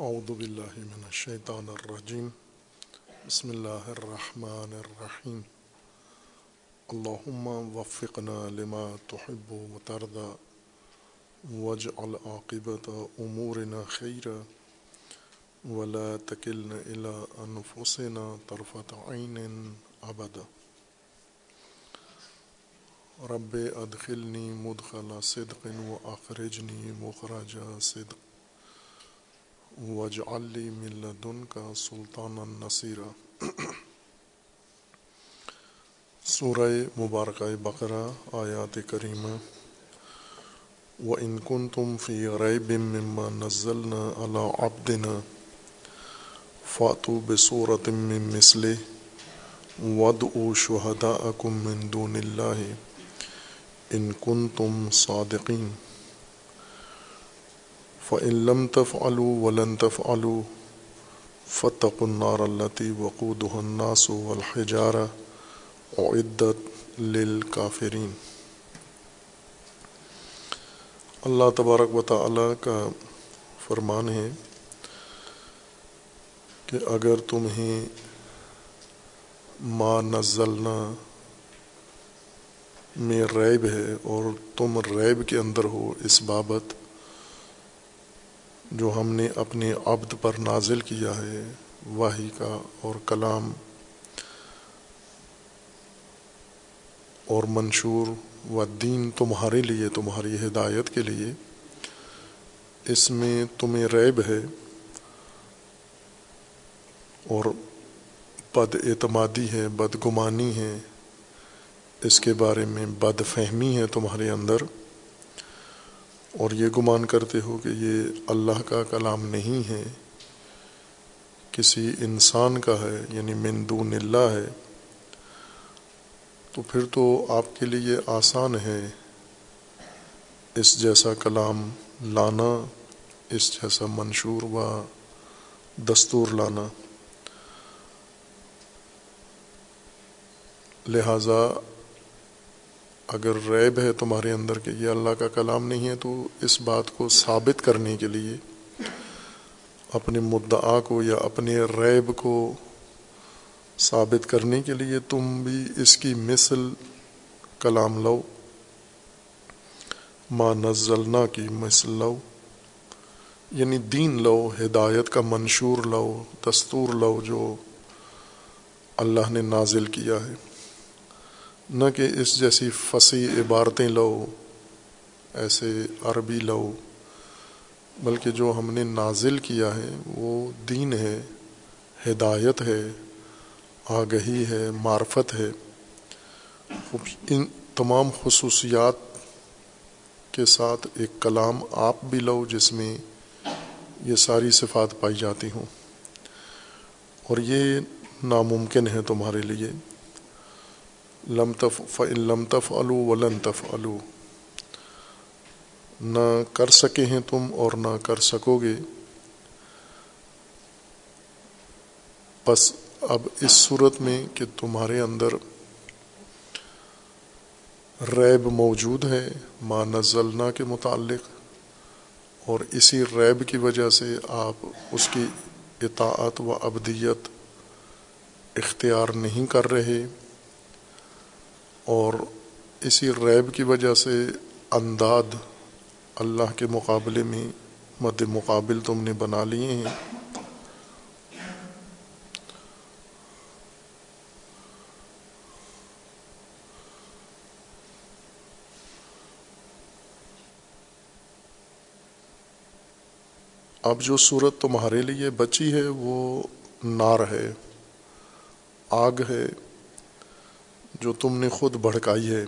اعوذ باللہ من الشیطان الرجیم بسم اللہ الرحمن الرحیم اللہم وفقنا لما تحب و ترضى واجعل عاقبت امورنا خیرا ولا تکلنا الى انفسنا طرفت عین ابدا رب ادخلنی مدخل صدق و اخرجنی مخرج صدق. وجعل لی من لدنک سلطانا نصیرا سورہ مبارکہ بقرہ، آیات کریمہ. وَإِن كُنتُم فِي غَيْبٍ مِّمَّا نَزَّلْنَا عَلَىٰ عَبْدِنَا فَأْتُوا بِسُورَةٍ مِّن مِّثْلِهِ وَادْعُوا شُهَدَاءَكُم مِّن دُونِ اللَّهِ إِن كُنتُم صَادِقِينَ. فَإِن لَّمْ تَفْعَلُوا وَلَن تَفْعَلُوا فَاتَّقُوا النَّارَ الَّتِي وَقُودُهَا النَّاسُ وَالْحِجَارَةُ أُعِدَّتْ لِلْكَافِرِينَ۔ اللہ تبارک و تعالی کا فرمان ہے کہ اگر تمہیں ما نزلنا میں ریب ہے اور تم ریب کے اندر ہو اس بابت جو ہم نے اپنے عبد پر نازل کیا ہے واہی کا اور کلام اور منشور و دین تمہارے لیے، تمہاری ہدایت کے لیے۔ اس میں تمہیں ریب ہے اور بد اعتمادی ہے، بدگمانی ہے۔ اس کے بارے میں بد فہمی ہے تمہارے اندر۔ اور یہ گمان کرتے ہو کہ یہ اللہ کا کلام نہیں ہے، کسی انسان کا ہے یعنی من دون اللہ ہے، تو پھر تو آپ کے لیے آسان ہے اس جیسا کلام لانا، اس جیسا منشور و دستور لانا۔ لہٰذا اگر ریب ہے تمہارے اندر کہ یہ اللہ کا کلام نہیں ہے تو اس بات کو ثابت کرنے کے لیے اپنے مدعا کو یا اپنے ریب کو ثابت کرنے کے لیے تم بھی اس کی مثل کلام لو۔ ما نزلنا کی مثل لو۔ یعنی دین لو، ہدایت کا منشور لو، دستور لو جو اللہ نے نازل کیا ہے۔ نہ کہ اس جیسی فصیح عبارتیں لو، ایسے عربی لو، بلکہ جو ہم نے نازل کیا ہے، وہ دین ہے، ہدایت ہے، آگہی ہے، معرفت ہے۔ ان تمام خصوصیات کے ساتھ ایک کلام آپ بھی لو، جس میں یہ ساری صفات پائی جاتی ہوں۔ اور یہ ناممکن ہے تمہارے لیے۔ لم تف لم تف الو ولن تف الو نہ کر سکے ہیں تم اور نہ کر سکو گے۔ بس اب اس صورت میں کہ تمہارے اندر ریب موجود ہے، ما نزلنا کے متعلق، اور اسی ریب کی وجہ سے آپ اس کی اطاعت و ابدیت اختیار نہیں کر رہے۔ اور اسی ریب کی وجہ سے انداد اللہ کے مقابلے میں مد مقابل تم نے بنا لیے ہیں۔ اب جو صورت تمہارے لیے بچی ہے وہ نار ہے، آگ ہے۔ جو تم نے خود بھڑکائی ہے،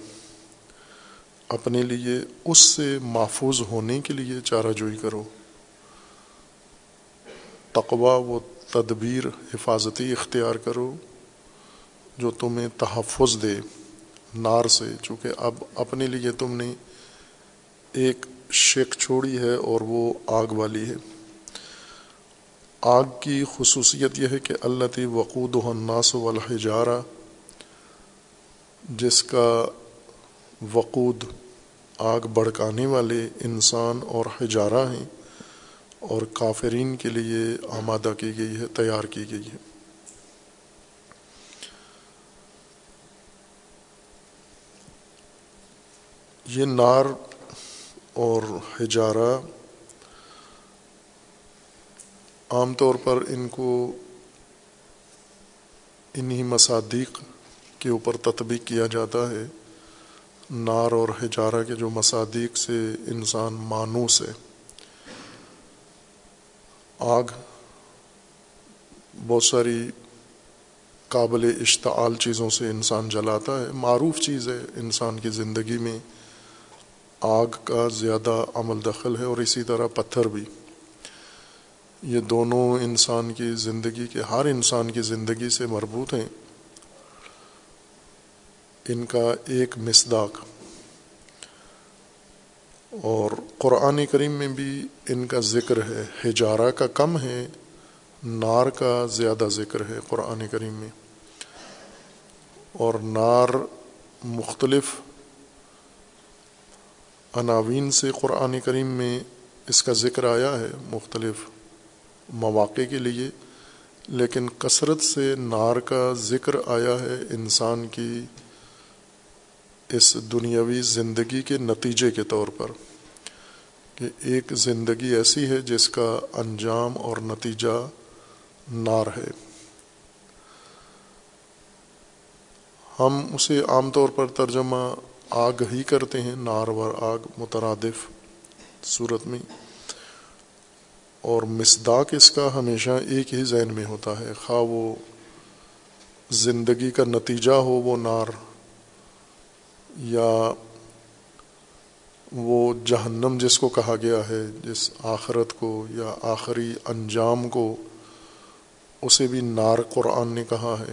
اپنے لیے اس سے محفوظ ہونے کے لیے چارہ جوئی کرو۔ تقوا و تدبیر حفاظتی اختیار کرو، جو تمہیں تحفظ دے نار سے، چونکہ اب اپنے لیے تم نے ایک شک چھوڑی ہے اور وہ آگ والی ہے۔ آگ کی خصوصیت یہ ہے کہ اللہ تی وقود الناس والحجارہ جس کا وقود آگ بڑھکانے والے انسان اور حجارہ ہیں اور کافرین کے لیے آمادہ کی گئی ہے، تیار کی گئی ہے۔ یہ نار اور ہجارہ عام طور پر ان کو انہی مصادیق کے اوپر تطبیق کیا جاتا ہے، نار اور ہجارہ کے جو مصادیق سے انسان مانوس ہے۔ آگ، بہت ساری قابل اشتعال چیزوں سے انسان جلاتا ہے۔ معروف چیز ہے انسان کی زندگی میں آگ کا زیادہ عمل دخل ہے اور اسی طرح پتھر بھی۔ یہ دونوں انسان کی زندگی کے، ہر انسان کی زندگی سے مربوط ہیں۔ ان کا ایک مصداق۔ اور قرآن کریم میں بھی ان کا ذکر ہے ہجارہ کا کم ہے، نار کا زیادہ ذکر ہے قرآن کریم میں۔ اور نار مختلف عناوین سے قرآن کریم میں اس کا ذکر آیا ہے، مختلف مواقع کے لیے۔ لیکن کثرت سے نار کا ذکر آیا ہے انسان کی اس دنیاوی زندگی کے نتیجے کے طور پر کہ ایک زندگی ایسی ہے جس کا انجام اور نتیجہ نار ہے۔ ہم اسے عام طور پر ترجمہ آگ ہی کرتے ہیں، نار و آگ مترادف صورت میں۔ اور مصداق اس کا ہمیشہ ایک ہی ذہن میں ہوتا ہے، خواہ وہ زندگی کا نتیجہ ہو، وہ نار یا وہ جہنم جس کو کہا گیا ہے، جس آخرت کو یا آخری انجام کو، اسے بھی نار قرآن نے کہا ہے۔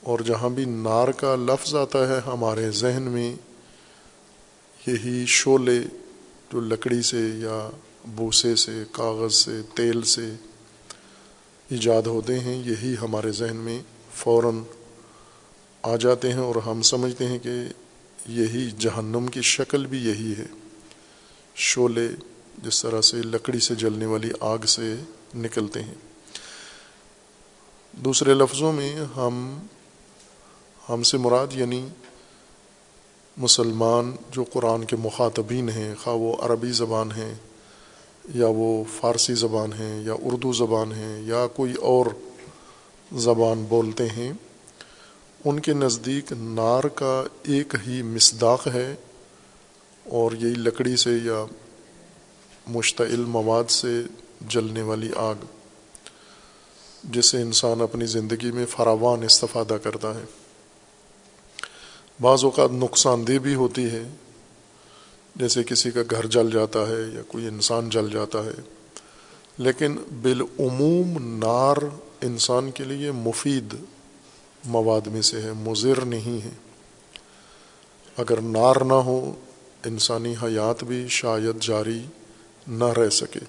اور جہاں بھی نار کا لفظ آتا ہے ہمارے ذہن میں، یہی شعلے جو لکڑی سے یا بوسے سے، کاغذ سے، تیل سے ایجاد ہوتے ہیں، یہی ہمارے ذہن میں فوراً آ جاتے ہیں اور ہم سمجھتے ہیں کہ یہی جہنم کی شکل بھی یہی ہے۔ شعلے جس طرح سے لکڑی سے جلنے والی آگ سے نکلتے ہیں۔ دوسرے لفظوں میں ہم ہم سے مراد یعنی مسلمان جو قرآن کے مخاطبین ہیں، خواہ وہ عربی زبان ہیں یا وہ فارسی زبان ہے یا اردو زبان ہے یا کوئی اور زبان بولتے ہیں۔ ان کے نزدیک نار کا ایک ہی مصداق ہے اور یہی لکڑی سے یا مشتعل مواد سے جلنے والی آگ، جس سے انسان اپنی زندگی میں فراوان استفادہ کرتا ہے۔ بعض اوقات نقصان دہ بھی ہوتی ہے، جیسے کسی کا گھر جل جاتا ہے یا کوئی انسان جل جاتا ہے۔ لیکن بالعموم نار انسان کے لیے مفید مواد میں سے ہے، مضر نہیں ہے۔ اگر نار نہ ہو، انسانی حیات بھی شاید جاری نہ رہ سکے۔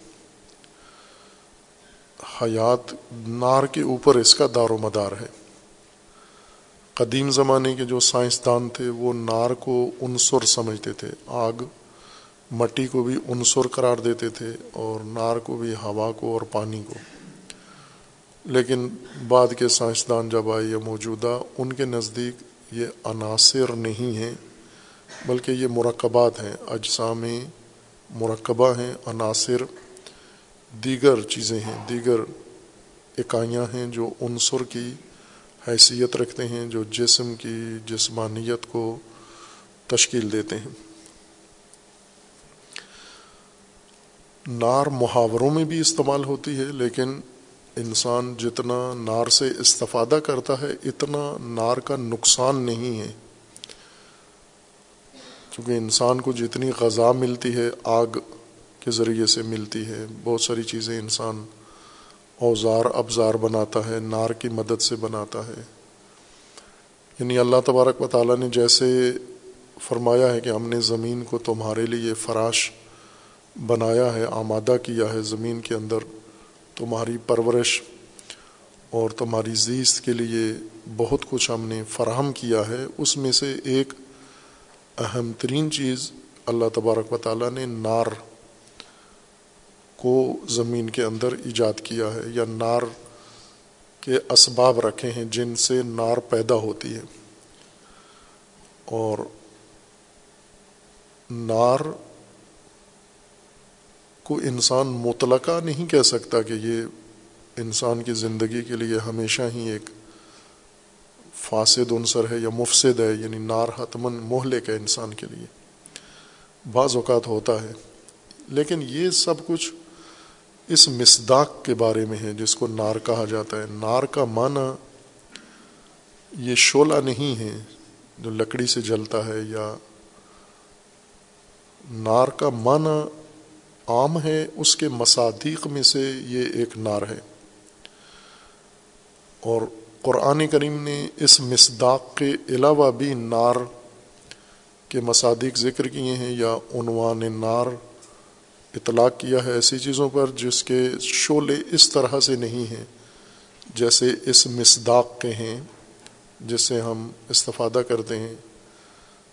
حیات نار کے اوپر اس کا دار و مدار ہے۔ قدیم زمانے کے جو سائنسدان تھے، وہ نار کو عنصر سمجھتے تھے۔ آگ مٹی کو بھی عنصر قرار دیتے تھے اور نار کو بھی ہوا کو اور پانی کو۔ لیکن بعد کے سائنسدان جب آئے یا موجودہ، ان کے نزدیک یہ عناصر نہیں ہیں، بلکہ یہ مرکبات ہیں، اجسام مرکبہ ہیں، عناصر، دیگر چیزیں ہیں، دیگر اکائیاں ہیں جو عنصر کی حیثیت رکھتے ہیں، جو جسم کی جسمانیت کو تشکیل دیتے ہیں۔ نار محاوروں میں بھی استعمال ہوتی ہے، لیکن انسان جتنا نار سے استفادہ کرتا ہے، اتنا نار کا نقصان نہیں ہے۔ کیونکہ انسان کو جتنی غذا ملتی ہے، آگ کے ذریعے سے ملتی ہے۔ بہت ساری چیزیں انسان اوزار، ابزار بناتا ہے، نار کی مدد سے بناتا ہے۔ یعنی اللہ تبارک و تعالیٰ نے جیسے فرمایا ہے کہ ہم نے زمین کو تمہارے لیے فراش بنایا ہے، آمادہ کیا ہے، زمین کے اندر تمہاری پرورش اور تمہاری زیست کے لیے بہت کچھ ہم نے فراہم کیا ہے، اس میں سے ایک اہم ترین چیز اللہ تبارک و تعالیٰ نے نار کو زمین کے اندر ایجاد کیا ہے یا نار کے اسباب رکھے ہیں جن سے نار پیدا ہوتی ہے۔ اور نار کو انسان مطلقہ نہیں کہہ سکتا کہ یہ انسان کی زندگی کے لیے ہمیشہ ہی ایک فاسد عنصر ہے یا مفسد ہے یعنی نار حتمن مہلک ہے انسان کے لیے۔ بعض اوقات ہوتا ہے۔ لیکن یہ سب کچھ اس مصداق کے بارے میں ہے، جس کو نار کہا جاتا ہے۔ نار کا معنی یہ شعلہ نہیں ہے جو لکڑی سے جلتا ہے یا نار کا معنی عام ہے، اس کے مصادیق میں سے یہ ایک نار ہے۔ اور قرآن کریم نے اس مصداق کے علاوہ بھی نار کے مصادیق ذکر کیے ہیں یا عنوان نار اطلاق کیا ہے ایسی چیزوں پر جس کے شعلے اس طرح سے نہیں ہیں جیسے اس مصداق کے ہیں، جس سے ہم استفادہ کرتے ہیں۔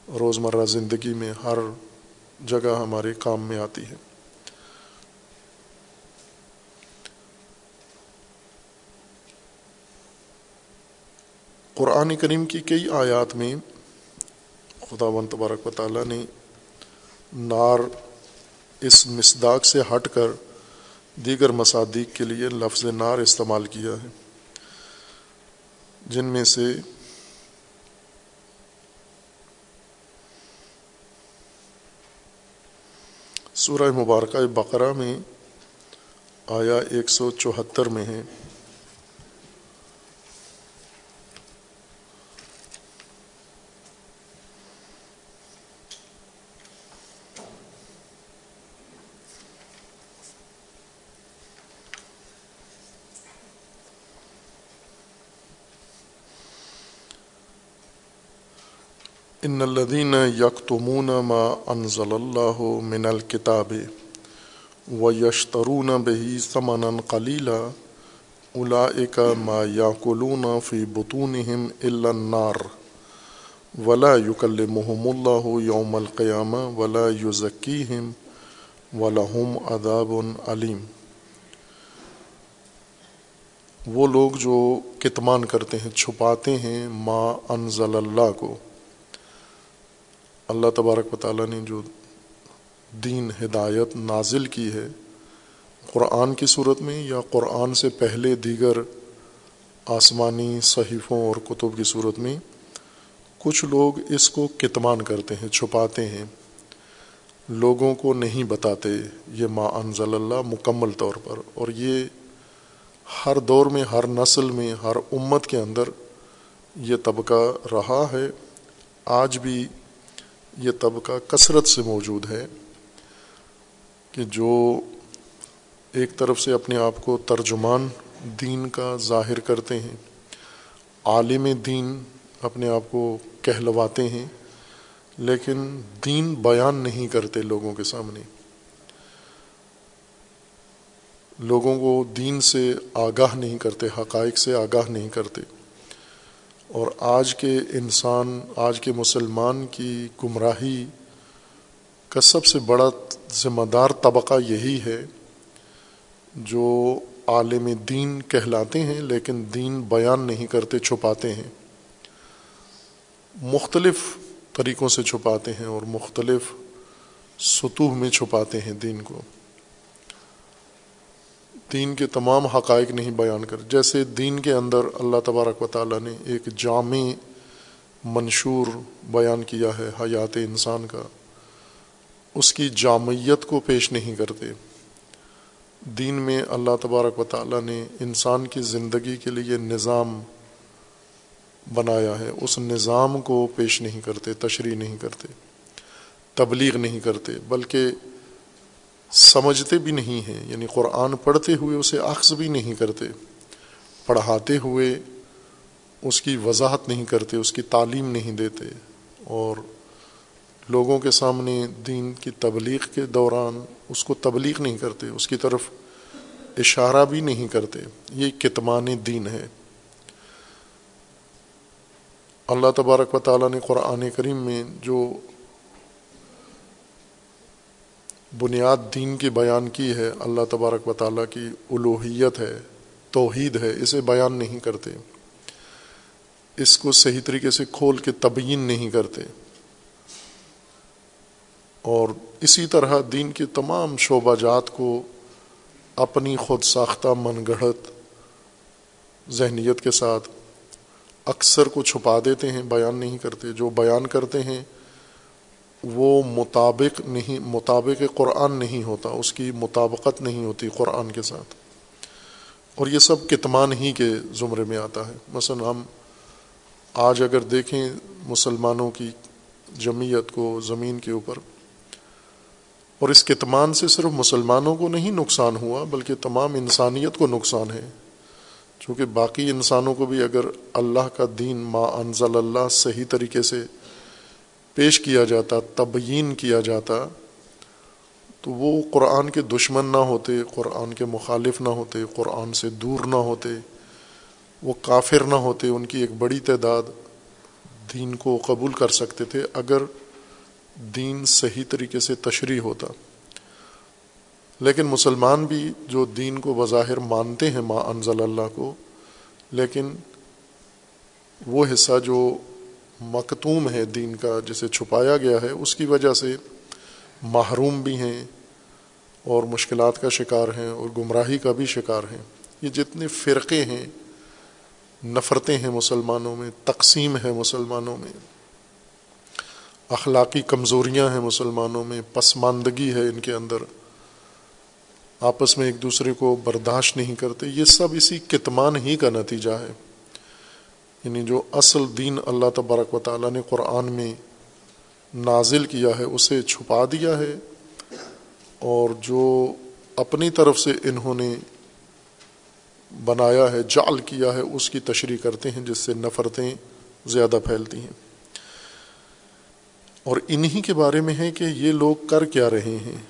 روزمرہ زندگی میں ہر جگہ ہمارے کام میں آتی ہے۔ قرآن کریم کی کئی آیات میں خدا و تبارک و تعالیٰ نے نار اس مصداق سے ہٹ کر دیگر مصادیق کے لیے لفظ نار استعمال کیا ہے۔ جن میں سے سورہ مبارکہ بقرہ میں آیا ایک سو چوہتر میں ہے۔ ان الدین یکتمون ما انزل اللہ من الکتاب و یشترون بہی سمن قلیلا اولئک ما یاکلون فی بطونہم الا النار ولا یکلمہم اللہ یوم القیامہ ولا یزکیہم ولہم عذاب علیم۔ وہ لوگ جو کتمان کرتے ہیں، چھپاتے ہیں ما انزل اللہ کو۔ اللہ تبارک و تعالیٰ نے جو دین ہدایت نازل کی ہے، قرآن کی صورت میں یا قرآن سے پہلے دیگر آسمانی صحیفوں اور کتب کی صورت میں، کچھ لوگ اس کو کتمان کرتے ہیں، چھپاتے ہیں۔ لوگوں کو نہیں بتاتے یہ ما انزل اللہ مکمل طور پر۔ اور یہ ہر دور میں، ہر نسل میں، ہر امت کے اندر یہ طبقہ رہا ہے۔ آج بھی یہ طبقہ کثرت سے موجود ہے کہ جو ایک طرف سے اپنے آپ کو ترجمان دین کا ظاہر کرتے ہیں، عالم دین اپنے آپ کو کہلواتے ہیں، لیکن دین بیان نہیں کرتے لوگوں کے سامنے۔ لوگوں کو دین سے آگاہ نہیں کرتے، حقائق سے آگاہ نہیں کرتے۔ اور آج کے انسان، آج کے مسلمان کی گمراہی کا سب سے بڑا ذمہ دار طبقہ یہی ہے جو عالم دین کہلاتے ہیں لیکن دین بیان نہیں کرتے، چھپاتے ہیں۔ مختلف طریقوں سے چھپاتے ہیں اور مختلف سطوح میں چھپاتے ہیں دین کو۔ دین کے تمام حقائق نہیں بیان کر، جیسے دین کے اندر اللہ تبارک و تعالیٰ نے ایک جامع منشور بیان کیا ہے حیات انسان کا۔ اس کی جامعیت کو پیش نہیں کرتے۔ دین میں اللہ تبارک و تعالیٰ نے انسان کی زندگی کے لیے نظام بنایا ہے۔ اس نظام کو پیش نہیں کرتے، تشریح نہیں کرتے، تبلیغ نہیں کرتے، بلکہ سمجھتے بھی نہیں ہیں یعنی قرآن پڑھتے ہوئے اسے عکس بھی نہیں کرتے، پڑھاتے ہوئے اس کی وضاحت نہیں کرتے، اس کی تعلیم نہیں دیتے، اور لوگوں کے سامنے دین کی تبلیغ کے دوران اس کو تبلیغ نہیں کرتے، اس کی طرف اشارہ بھی نہیں کرتے۔ یہ کتمان دین ہے۔ اللہ تبارک و تعالیٰ نے قرآن کریم میں جو بنیاد دین کی بیان کی ہے، اللہ تبارک و تعالیٰ کی الوحیت ہے، توحید ہے، اسے بیان نہیں کرتے۔ اس کو صحیح طریقے سے کھول کے تبیین نہیں کرتے۔ اور اسی طرح دین کے تمام شعبہ جات کو اپنی خود ساختہ من گڑھت ذہنیت کے ساتھ اکثر کو چھپا دیتے ہیں، بیان نہیں کرتے۔ جو بیان کرتے ہیں وہ مطابق نہیں، مطابق قرآن نہیں ہوتا، اس کی مطابقت نہیں ہوتی قرآن کے ساتھ۔ اور یہ سب کتمان ہی کے زمرے میں آتا ہے۔ مثلا ہم آج اگر دیکھیں مسلمانوں کی جمعیت کو زمین کے اوپر، اور اس کتمان سے صرف مسلمانوں کو نہیں نقصان ہوا، بلکہ تمام انسانیت کو نقصان ہے۔ چونکہ باقی انسانوں کو بھی اگر اللہ کا دین ما انزل اللہ صحیح طریقے سے پیش کیا جاتا، تبیین کیا جاتا، تو وہ قرآن کے دشمن نہ ہوتے، قرآن کے مخالف نہ ہوتے، قرآن سے دور نہ ہوتے، وہ کافر نہ ہوتے، ان کی ایک بڑی تعداد دین کو قبول کر سکتے تھے اگر دین صحیح طریقے سے تشریح ہوتا۔ لیکن مسلمان بھی جو دین کو بظاہر مانتے ہیں ماں انزل اللہ کو، لیکن وہ حصہ جو مکتوم ہے دین کا جسے چھپایا گیا ہے، اس کی وجہ سے محروم بھی ہیں اور مشکلات کا شکار ہیں اور گمراہی کا بھی شکار ہیں۔ یہ جتنے فرقے ہیں، نفرتیں ہیں مسلمانوں میں، تقسیم ہے مسلمانوں میں، اخلاقی کمزوریاں ہیں مسلمانوں میں، پسماندگی ہے ان کے اندر۔ آپس میں ایک دوسرے کو برداشت نہیں کرتے، یہ سب اسی کتمان ہی کا نتیجہ ہے۔ یعنی جو اصل دین اللہ تبارک و تعالیٰ نے قرآن میں نازل کیا ہے، اسے چھپا دیا ہے اور جو اپنی طرف سے انہوں نے بنایا ہے، جعل کیا ہے، اس کی تشریح کرتے ہیں جس سے نفرتیں زیادہ پھیلتی ہیں۔ اور انہی کے بارے میں ہے کہ یہ لوگ کر کیا رہے ہیں۔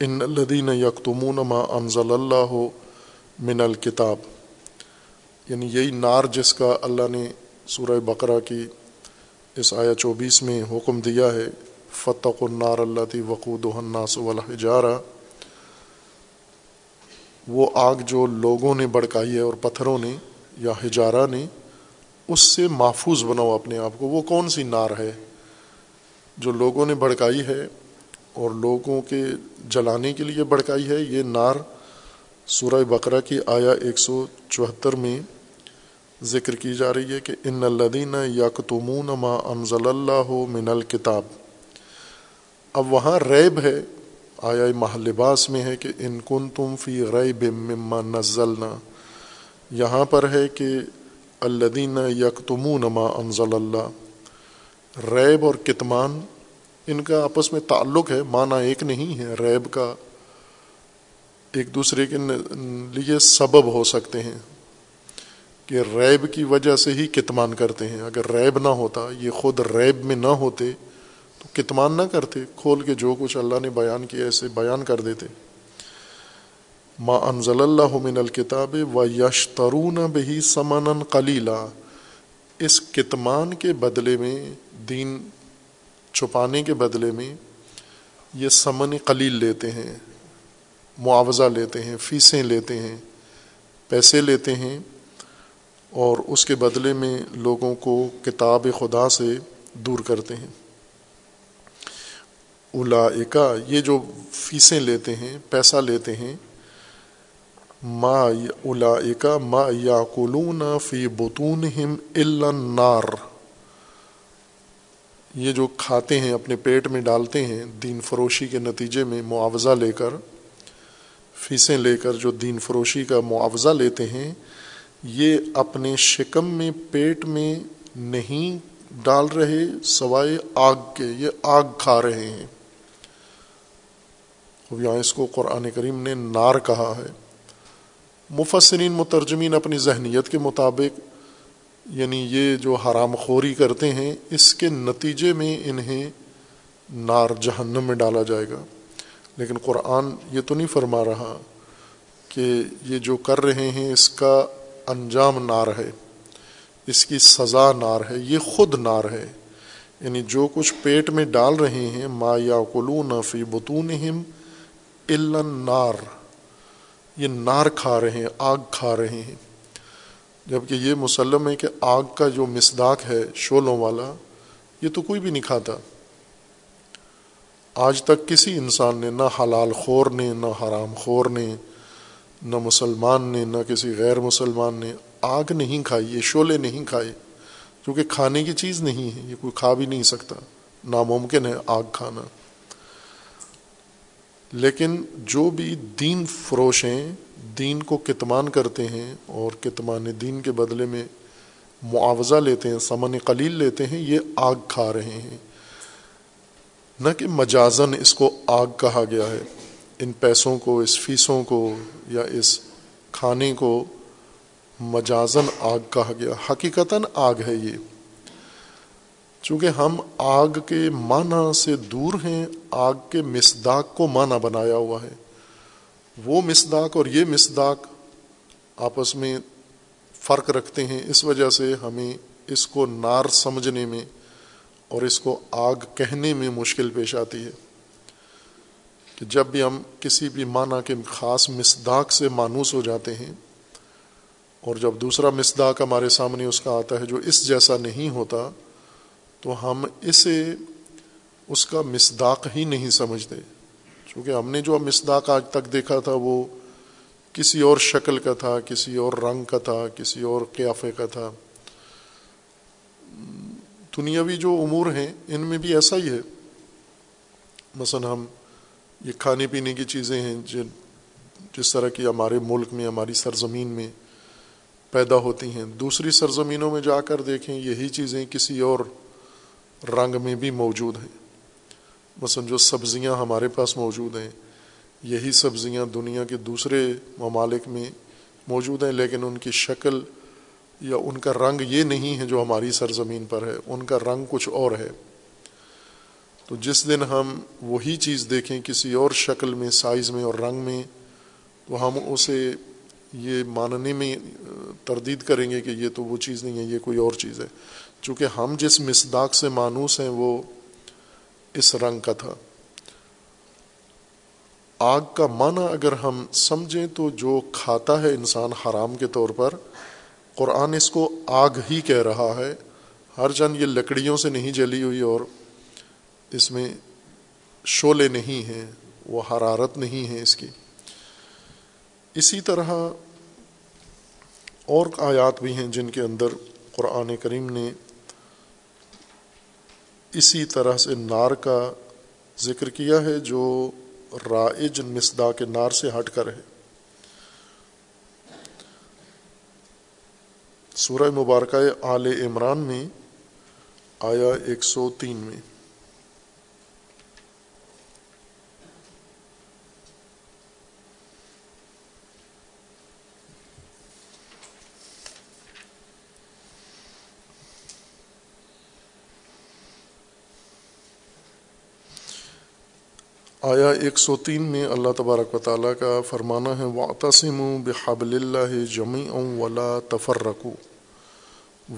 ان الدین یکتمون ما انزل اللہ من الکتاب۔ یعنی یہی نار جس کا اللہ نے سورہ بقرہ کی اس آیا چوبیس میں حکم دیا ہے فتح النار اللہ تی وقود الناس والحجارہ وہ آگ جو لوگوں نے بڑکائی ہے اور پتھروں نے یا ہجارہ نے، اس سے محفوظ بناؤ اپنے آپ کو۔ وہ کون سی نار ہے جو لوگوں نے بڑکائی ہے اور لوگوں کے جلانے کے لیے بڑکائی ہے؟ یہ نار سورہ بقرہ کی آیا ایک سو چوہتر میں ذکر کی جا رہی ہے کہ ان الدین یکتمون ما انزل اللہ من الکتاب۔ اب وہاں ریب ہے، آیا ماہ لباس میں ہے کہ ان کن تم فی ریب مما نزلنا۔ یہاں پر ہے کہ الدین یکتمون ما انزل اللہ۔ ریب اور کتمان، ان کا آپس میں تعلق ہے، معنی ایک نہیں ہے۔ ریب کا ایک دوسرے کے لیے سبب ہو سکتے ہیں۔ کہ ریب کی وجہ سے ہی کتمان کرتے ہیں۔ اگر ریب نہ ہوتا، یہ خود ریب میں نہ ہوتے، تو کتمان نہ کرتے۔ کھول کے جو کچھ اللہ نے بیان کیا ایسے بیان کر دیتے۔ ما انزل اللہ من الکتاب و یشترون بہی سمن کلیلہ اس کتمان کے بدلے میں، دین چھپانے کے بدلے میں، یہ سمن قلیل لیتے ہیں، معاوضہ لیتے ہیں، فیسیں لیتے ہیں، پیسے لیتے ہیں۔ اور اس کے بدلے میں لوگوں کو کتاب خدا سے دور کرتے ہیں۔ اولا یہ جو فیسیں لیتے ہیں، پیسہ لیتے ہیں، ما اولا ما یا کلون فی بتون نار یہ جو کھاتے ہیں، اپنے پیٹ میں ڈالتے ہیں دین فروشی کے نتیجے میں معاوضہ لے کر، فیسیں لے کر جو دین فروشی کا معاوضہ لیتے ہیں یہ اپنے شکم میں، پیٹ میں نہیں ڈال رہے، سوائے آگ کے، یہ آگ کھا رہے ہیں۔ یہاں اس کو قرآن کریم نے نار کہا ہے۔ مفسرین، مترجمین اپنی ذہنیت کے مطابق یعنی یہ جو حرام خوری کرتے ہیں، اس کے نتیجے میں انہیں نار جہنم میں ڈالا جائے گا۔ لیکن قرآن یہ تو نہیں فرما رہا کہ یہ جو کر رہے ہیں، اس کا انجام نار ہے، اس کی سزا نار ہے، یہ خود نار ہے۔ یعنی جو کچھ پیٹ میں ڈال رہے ہیں، ما یا فی بتون نار یہ نار کھا رہے ہیں، آگ کھا رہے ہیں۔ جبکہ یہ مسلم ہے کہ آگ کا جو مسداق ہے شولوں والا، یہ تو کوئی بھی نہیں کھاتا۔ آج تک کسی انسان نے، نہ حلال خور نے، نہ حرام خور نے نہ مسلمان نے، نہ کسی غیر مسلمان نے آگ نہیں کھائی، یہ شعلے نہیں کھائے، کیونکہ کھانے کی چیز نہیں ہے، یہ کوئی کھا بھی نہیں سکتا۔ ناممکن ہے آگ کھانا۔ لیکن جو بھی دین فروش ہیں، دین کو کتمان کرتے ہیں اور کتمان دین کے بدلے میں معاوضہ لیتے ہیں، سمن قلیل لیتے ہیں، یہ آگ کھا رہے ہیں۔ نہ کہ مجازن اس کو آگ کہا گیا ہے۔ ان پیسوں کو، اس فیسوں کو یا اس کھانے کو مجازن آگ کہا گیا۔ حقیقتاً آگ ہے یہ۔ چونکہ ہم آگ کے معنی سے دور ہیں، آگ کے مسداق کو معنی بنایا ہوا ہے۔ وہ مسداق اور یہ مسداق آپس میں فرق رکھتے ہیں۔ اس وجہ سے ہمیں اس کو نار سمجھنے میں اور اس کو آگ کہنے میں مشکل پیش آتی ہے۔ کہ جب بھی ہم کسی بھی معنی کے خاص مسداق سے مانوس ہو جاتے ہیں اور جب دوسرا مسداق ہمارے سامنے اس کا آتا ہے جو اس جیسا نہیں ہوتا، تو ہم اسے اس کا مسداق ہی نہیں سمجھتے۔ چونکہ ہم نے جو مسداق آج تک دیکھا تھا، وہ کسی اور شکل کا تھا، کسی اور رنگ کا تھا، کسی اور قیافے کا تھا۔ دنیاوی جو امور ہیں، ان میں بھی ایسا ہی ہے۔ مثلا ہم یہ کھانے پینے کی چیزیں ہیں جن جس طرح کی ہمارے ملک میں، ہماری سرزمین میں پیدا ہوتی ہیں۔ دوسری سرزمینوں میں جا کر دیکھیں، یہی چیزیں کسی اور رنگ میں بھی موجود ہیں۔ مثلا جو سبزیاں ہمارے پاس موجود ہیں، یہی سبزیاں دنیا کے دوسرے ممالک میں موجود ہیں، لیکن ان کی شکل یا ان کا رنگ یہ نہیں ہے جو ہماری سرزمین پر ہے۔ ان کا رنگ کچھ اور ہے۔ تو جس دن ہم وہی چیز دیکھیں کسی اور شکل میں، سائز میں اور رنگ میں، تو ہم اسے یہ ماننے میں تردید کریں گے کہ یہ تو وہ چیز نہیں ہے، یہ کوئی اور چیز ہے۔ چونکہ ہم جس مصداق سے مانوس ہیں، وہ اس رنگ کا تھا۔ آگ کا معنی اگر ہم سمجھیں تو جو کھاتا ہے انسان حرام کے طور پر، قرآن اس کو آگ ہی کہہ رہا ہے۔ ہر جن یہ لکڑیوں سے نہیں جلی ہوئی اور اس میں شعلے نہیں ہیں، وہ حرارت نہیں ہے اس کی۔ اسی طرح اور آیات بھی ہیں جن کے اندر قرآن کریم نے اسی طرح سے نار کا ذکر کیا ہے جو رائج مصدا کے نار سے ہٹ کر ہے۔ سورہ مبارکہ آل عمران میں آیا ایک سو تین میں۔ آیا ایک سو تین میں اللہ تبارک و تعالیٰ کا فرمانا ہے واطسم بحبل اللہ جمی اُن ولا تفر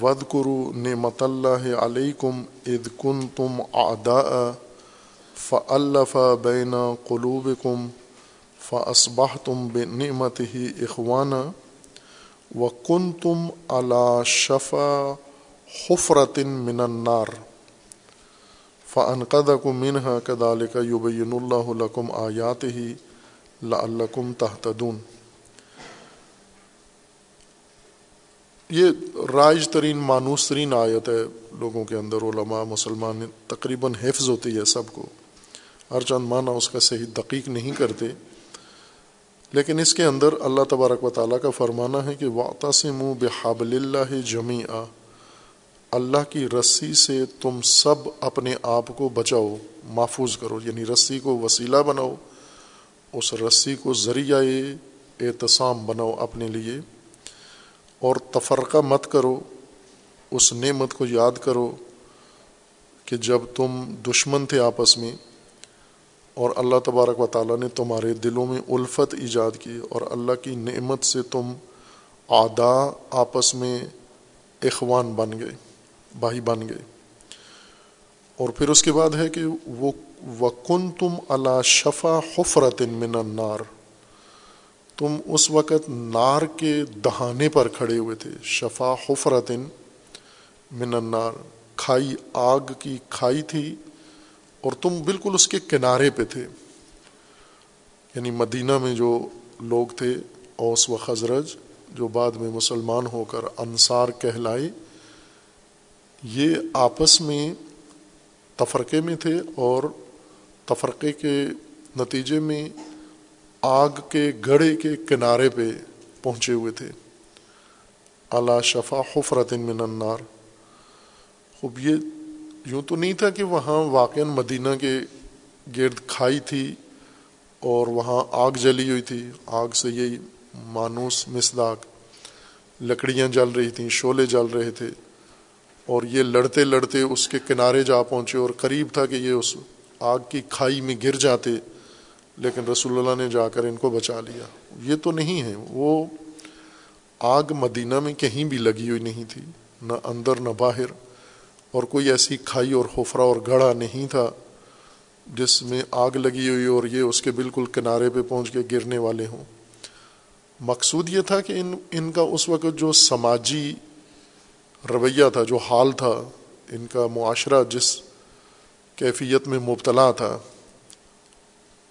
ود کرو نعمت اللہ علیہ کم اد کن تم آدا ف الف بین قلوب کم ف تم بے نعمت ہی اخوانہ و کن تم علا شفا حفرتن من النار۔ فن قد کو منہا کدال کا یوبین اللہ لکم آیات ہی لعلکم تحتدون یہ رائج ترین مانوس ترین آیت ہے لوگوں کے اندر، علماء، مسلمان، تقریباً حفظ ہوتی ہے سب کو۔ ہر چند معنی اس کا صحیح دقیق نہیں کرتے، لیکن اس کے اندر اللہ تبارک و تعالیٰ کا فرمانا ہے کہ واطا سے منہ بحابل اللہ جمی اللہ کی رسی سے تم سب اپنے آپ کو بچاؤ، محفوظ کرو یعنی رسی کو وسیلہ بناؤ، اس رسی کو ذریعہ اعتصام بناؤ اپنے لیے، اور تفرقہ مت کرو، اس نعمت کو یاد کرو کہ جب تم دشمن تھے آپس میں، اور اللہ تبارک و تعالیٰ نے تمہارے دلوں میں الفت ایجاد کی، اور اللہ کی نعمت سے تم آدا آپس میں اخوان بن گئے۔ بھائی بن گئے۔ اور پھر اس کے بعد ہے کہ وہ و کن تم اللہ شفا حفرت من النار۔ تم اس وقت نار کے دہانے پر کھڑے ہوئے تھے۔ شفا حفرت من النار۔ کھائی آگ کی کھائی تھی اور تم بالکل اس کے کنارے پہ تھے۔ یعنی مدینہ میں جو لوگ تھے، اوس و خزرج، جو بعد میں مسلمان ہو کر انصار کہلائے یہ آپس میں تفرقے میں تھے اور تفرقے کے نتیجے میں آگ کے گڑھے کے کنارے پہ پہنچے ہوئے تھے۔ اعلیٰ شفا حفرت من النار۔ خوب یہ یوں تو نہیں تھا کہ وہاں واقع مدینہ کے گرد کھائی تھی اور وہاں آگ جلی ہوئی تھی۔ آگ سے یہی مانوس، مسداق، لکڑیاں جل رہی تھیں، شعلے جل رہے تھے۔ اور یہ لڑتے لڑتے اس کے کنارے جا پہنچے اور قریب تھا کہ یہ اس آگ کی کھائی میں گر جاتے، لیکن رسول اللہ نے جا کر ان کو بچا لیا۔ یہ تو نہیں ہے، وہ آگ مدینہ میں کہیں بھی لگی ہوئی نہیں تھی، نہ اندر نہ باہر۔ اور کوئی ایسی کھائی اور حفرہ اور گڑھا نہیں تھا جس میں آگ لگی ہوئی اور یہ اس کے بالکل کنارے پہ پہنچ کے گرنے والے ہوں۔ مقصود یہ تھا کہ ان ان کا اس وقت جو سماجی رویہ تھا، جو حال تھا، ان کا معاشرہ جس کیفیت میں مبتلا تھا،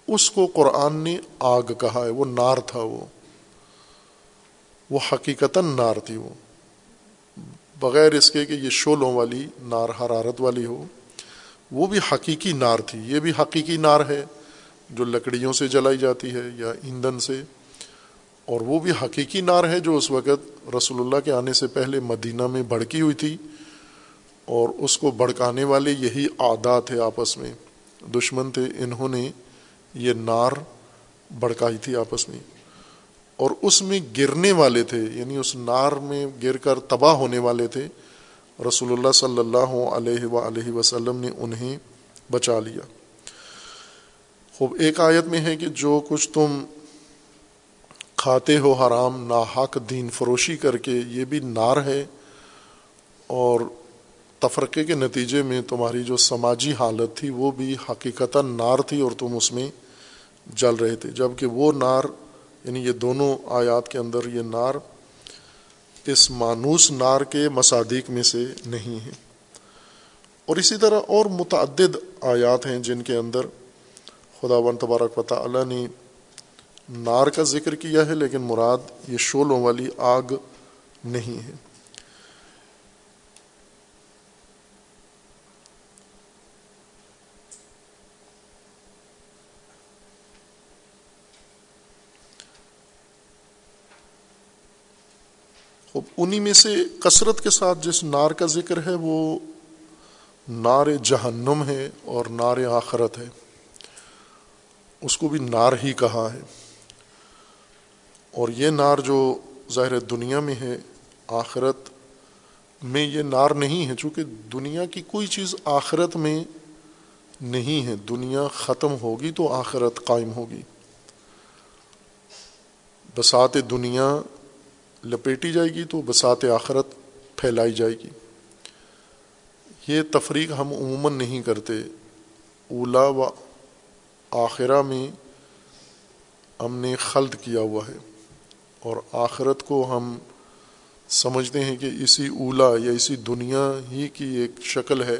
اس کو قرآن نے آگ کہا ہے، وہ نار تھا وہ۔ وہ حقیقتاً نار تھی وہ۔ بغیر اس کے کہ یہ شولوں والی نار، حرارت والی ہو، وہ بھی حقیقی نار تھی۔ یہ بھی حقیقی نار ہے جو لکڑیوں سے جلائی جاتی ہے یا ایندھن سے۔ اور وہ بھی حقیقی نار ہے جو اس وقت رسول اللہ کے آنے سے پہلے مدینہ میں بھڑکی ہوئی تھی اور اس کو بھڑکانے والے یہی عادات تھے آپس میں۔ دشمن تھے، انہوں نے یہ نار بھڑکائی تھی آپس میں۔ اور اس میں گرنے والے تھے یعنی اس نار میں گر کر تباہ ہونے والے تھے۔ رسول اللہ صلی اللہ علیہ و وسلم نے انہیں بچا لیا۔ خوب، ایک آیت میں ہے کہ جو کچھ تم کھاتے ہو حرام، ناحق دین فروشی کر کے یہ بھی نار ہے اور تفرقے کے نتیجے میں تمہاری جو سماجی حالت تھی وہ بھی حقیقتاً نار تھی اور تم اس میں جل رہے تھے۔ جبکہ وہ نار یعنی یہ دونوں آیات کے اندر یہ نار اس مانوس نار کے مصادیق میں سے نہیں ہے۔ اور اسی طرح اور متعدد آیات ہیں جن کے اندر خدا ون تبارک پتہ اللہ نے نار کا ذکر کیا ہے، لیکن مراد یہ شولوں والی آگ نہیں ہے۔ انہی میں سے کثرت کے ساتھ جس نار کا ذکر ہے، وہ نار جہنم ہے اور نار آخرت ہے۔ اس کو بھی نار ہی کہا ہے۔ اور یہ نار جو ظاہر دنیا میں ہے، آخرت میں یہ نار نہیں ہے، چونکہ دنیا کی کوئی چیز آخرت میں نہیں ہے۔ دنیا ختم ہوگی تو آخرت قائم ہوگی۔ بسات دنیا لپیٹی جائے گی تو بسات آخرت پھیلائی جائے گی۔ یہ تفریق ہم عموماً نہیں کرتے۔ اولا و آخرہ میں ہم نے خلط کیا ہوا ہے۔ اور آخرت کو ہم سمجھتے ہیں کہ اسی اولا یا اسی دنیا ہی کی ایک شکل ہے،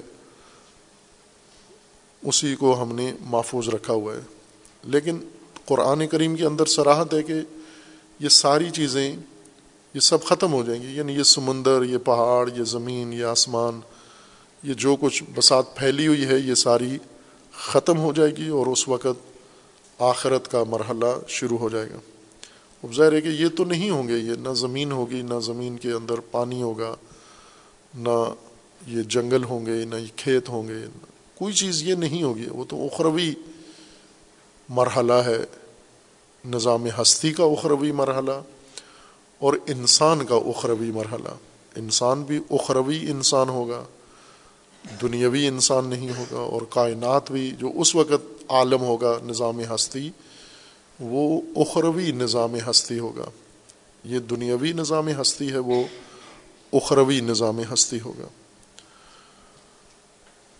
اسی کو ہم نے محفوظ رکھا ہوا ہے۔ لیکن قرآن کریم کے اندر سراحت ہے کہ یہ ساری چیزیں، یہ سب ختم ہو جائیں گی۔ یعنی یہ سمندر، یہ پہاڑ، یہ زمین، یہ آسمان، یہ جو کچھ بسات پھیلی ہوئی ہے، یہ ساری ختم ہو جائے گی اور اس وقت آخرت کا مرحلہ شروع ہو جائے گا۔ اب ظاہر ہے کہ یہ تو نہیں ہوں گے، یہ نہ زمین ہوگی، نہ زمین کے اندر پانی ہوگا، نہ یہ جنگل ہوں گے، نہ یہ کھیت ہوں گے کوئی چیز یہ نہیں ہوگی۔ وہ تو اخروی مرحلہ ہے، نظام ہستی کا اخروی مرحلہ اور انسان کا اخروی مرحلہ۔ انسان بھی اخروی انسان ہوگا، دنیاوی انسان نہیں ہوگا اور کائنات بھی جو اس وقت عالم ہوگا، نظام ہستی وہ اخروی نظام ہستی ہوگا۔ یہ دنیاوی نظام ہستی ہے، وہ اخروی نظام ہستی ہوگا۔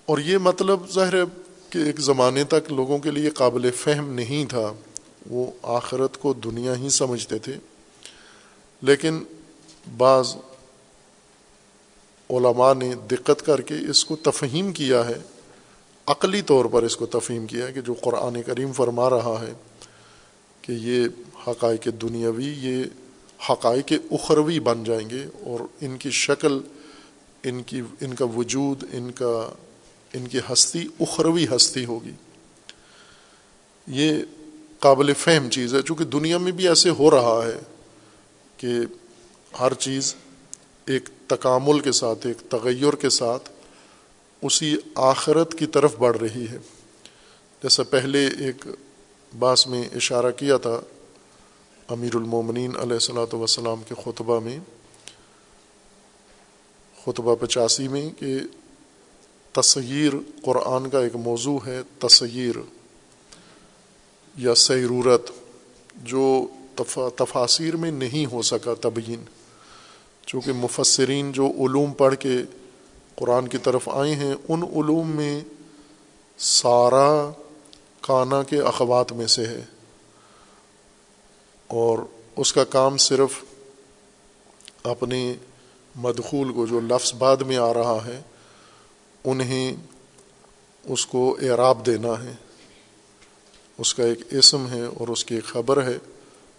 اور یہ مطلب ظاہر ہے کہ ایک زمانے تک لوگوں کے لیے قابل فہم نہیں تھا، وہ آخرت کو دنیا ہی سمجھتے تھے۔ لیکن بعض علماء نے دقت کر کے اس کو تفہیم کیا ہے، عقلی طور پر اس کو تفہیم کیا ہے کہ جو قرآن کریم فرما رہا ہے۔ کہ یہ حقائق دنیاوی، یہ حقائق اخروی بن جائیں گے اور ان کی شکل، ان کی، ان کا وجود، ان کا، ان کی ہستی اخروی ہستی ہوگی۔ یہ قابل فہم چیز ہے، چونکہ دنیا میں بھی ایسے ہو رہا ہے کہ ہر چیز ایک تکامل کے ساتھ، ایک تغیر کے ساتھ اسی آخرت کی طرف بڑھ رہی ہے۔ جیسا پہلے ایک باس میں اشارہ کیا تھا امیر المومنین علیہ السلاۃ وسلام کے خطبہ میں، خطبہ پچاسی میں کہ تصغیر قرآن کا ایک موضوع ہے تصغیر یا سیرورت، جو تفاصیر میں نہیں ہو سکا تبیین۔ چونکہ مفسرین جو علوم پڑھ کے قرآن کی طرف آئے ہیں، ان علوم میں سارا کانا کے اخوات میں سے ہے۔ اور اس کا کام صرف اپنے مدخول کو جو لفظ بعد میں آ رہا ہے، انہیں اس کو اعراب دینا ہے۔ اس کا ایک اسم ہے اور اس کی ایک خبر ہے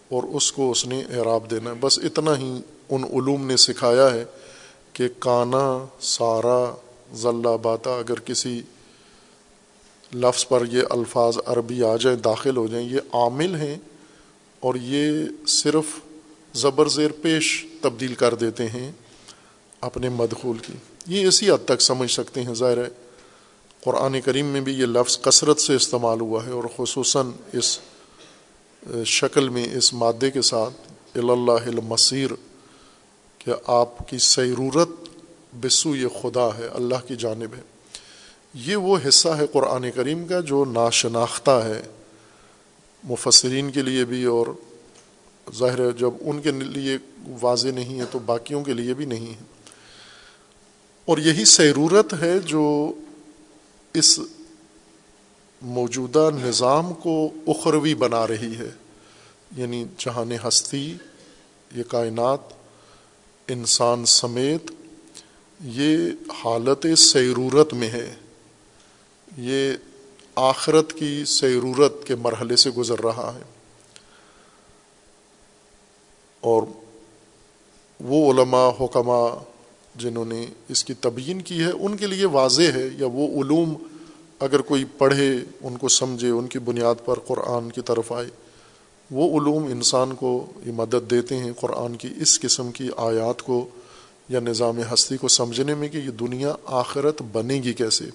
اور اس کو اس نے اعراب دینا ہے۔ بس اتنا ہی ان علوم نے سکھایا ہے کہ کانا، سارا ذلہ باتا اگر کسی لفظ پر یہ الفاظ عربی آ جائیں، داخل ہو جائیں، یہ عامل ہیں اور یہ صرف زبر زیر پیش تبدیل کر دیتے ہیں اپنے مدخول کی۔ یہ اسی حد تک سمجھ سکتے ہیں، ظاہر ہے قرآن کریم میں بھی یہ لفظ کثرت سے استعمال ہوا ہے اور خصوصاً اس شکل میں، اس مادے کے ساتھ اللہ المصیر کہ آپ کی سیرورت بسو یہ خدا ہے، اللہ کی جانب ہے۔ یہ وہ حصہ ہے قرآن کریم کا جو ناشناختہ ہے۔ مفسرین کے لیے بھی اور ظاہر ہے جب ان کے لیے واضح نہیں ہے تو باقیوں کے لیے بھی نہیں ہے۔ اور یہی سیرورت ہے جو اس موجودہ نظام کو اخروی بنا رہی ہے۔ یعنی جہان ہستی، یہ کائنات، انسان سمیت یہ حالت سیرورت میں ہے۔ یہ آخرت کی سیرورت کے مرحلے سے گزر رہا ہے۔ اور وہ علماء حکمہ جنہوں نے اس کی تبیین کی ہے، ان کے لیے واضح ہے یا وہ علوم اگر کوئی پڑھے، ان کو سمجھے، ان کی بنیاد پر قرآن کی طرف آئے، وہ علوم انسان کو یہ مدد دیتے ہیں قرآن کی اس قسم کی آیات کو یا نظام ہستی کو سمجھنے میں کہ یہ دنیا آخرت بنے گی کیسے۔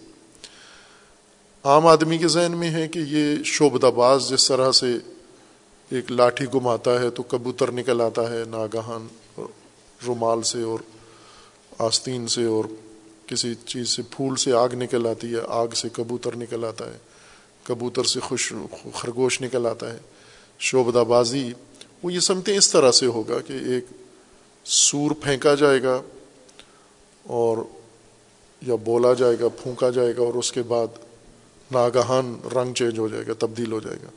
عام آدمی کے ذہن میں ہے کہ یہ شعبدہ باز جس طرح سے ایک لاٹھی گماتا ہے تو کبوتر نکل آتا ہے ناگہان رومال سے اور آستین سے اور کسی چیز سے پھول سے آگ نکل آتی ہے، آگ سے کبوتر نکل آتا ہے، کبوتر سے خوش، خرگوش نکل آتا ہے۔ شعبدہ بازی، وہ یہ سمجھتے اس طرح سے ہوگا کہ ایک سور پھینکا جائے گا اور یا بولا جائے گا، پھونکا جائے گا اور اس کے بعد ناگہان رنگ چینج ہو جائے گا، تبدیل ہو جائے گا۔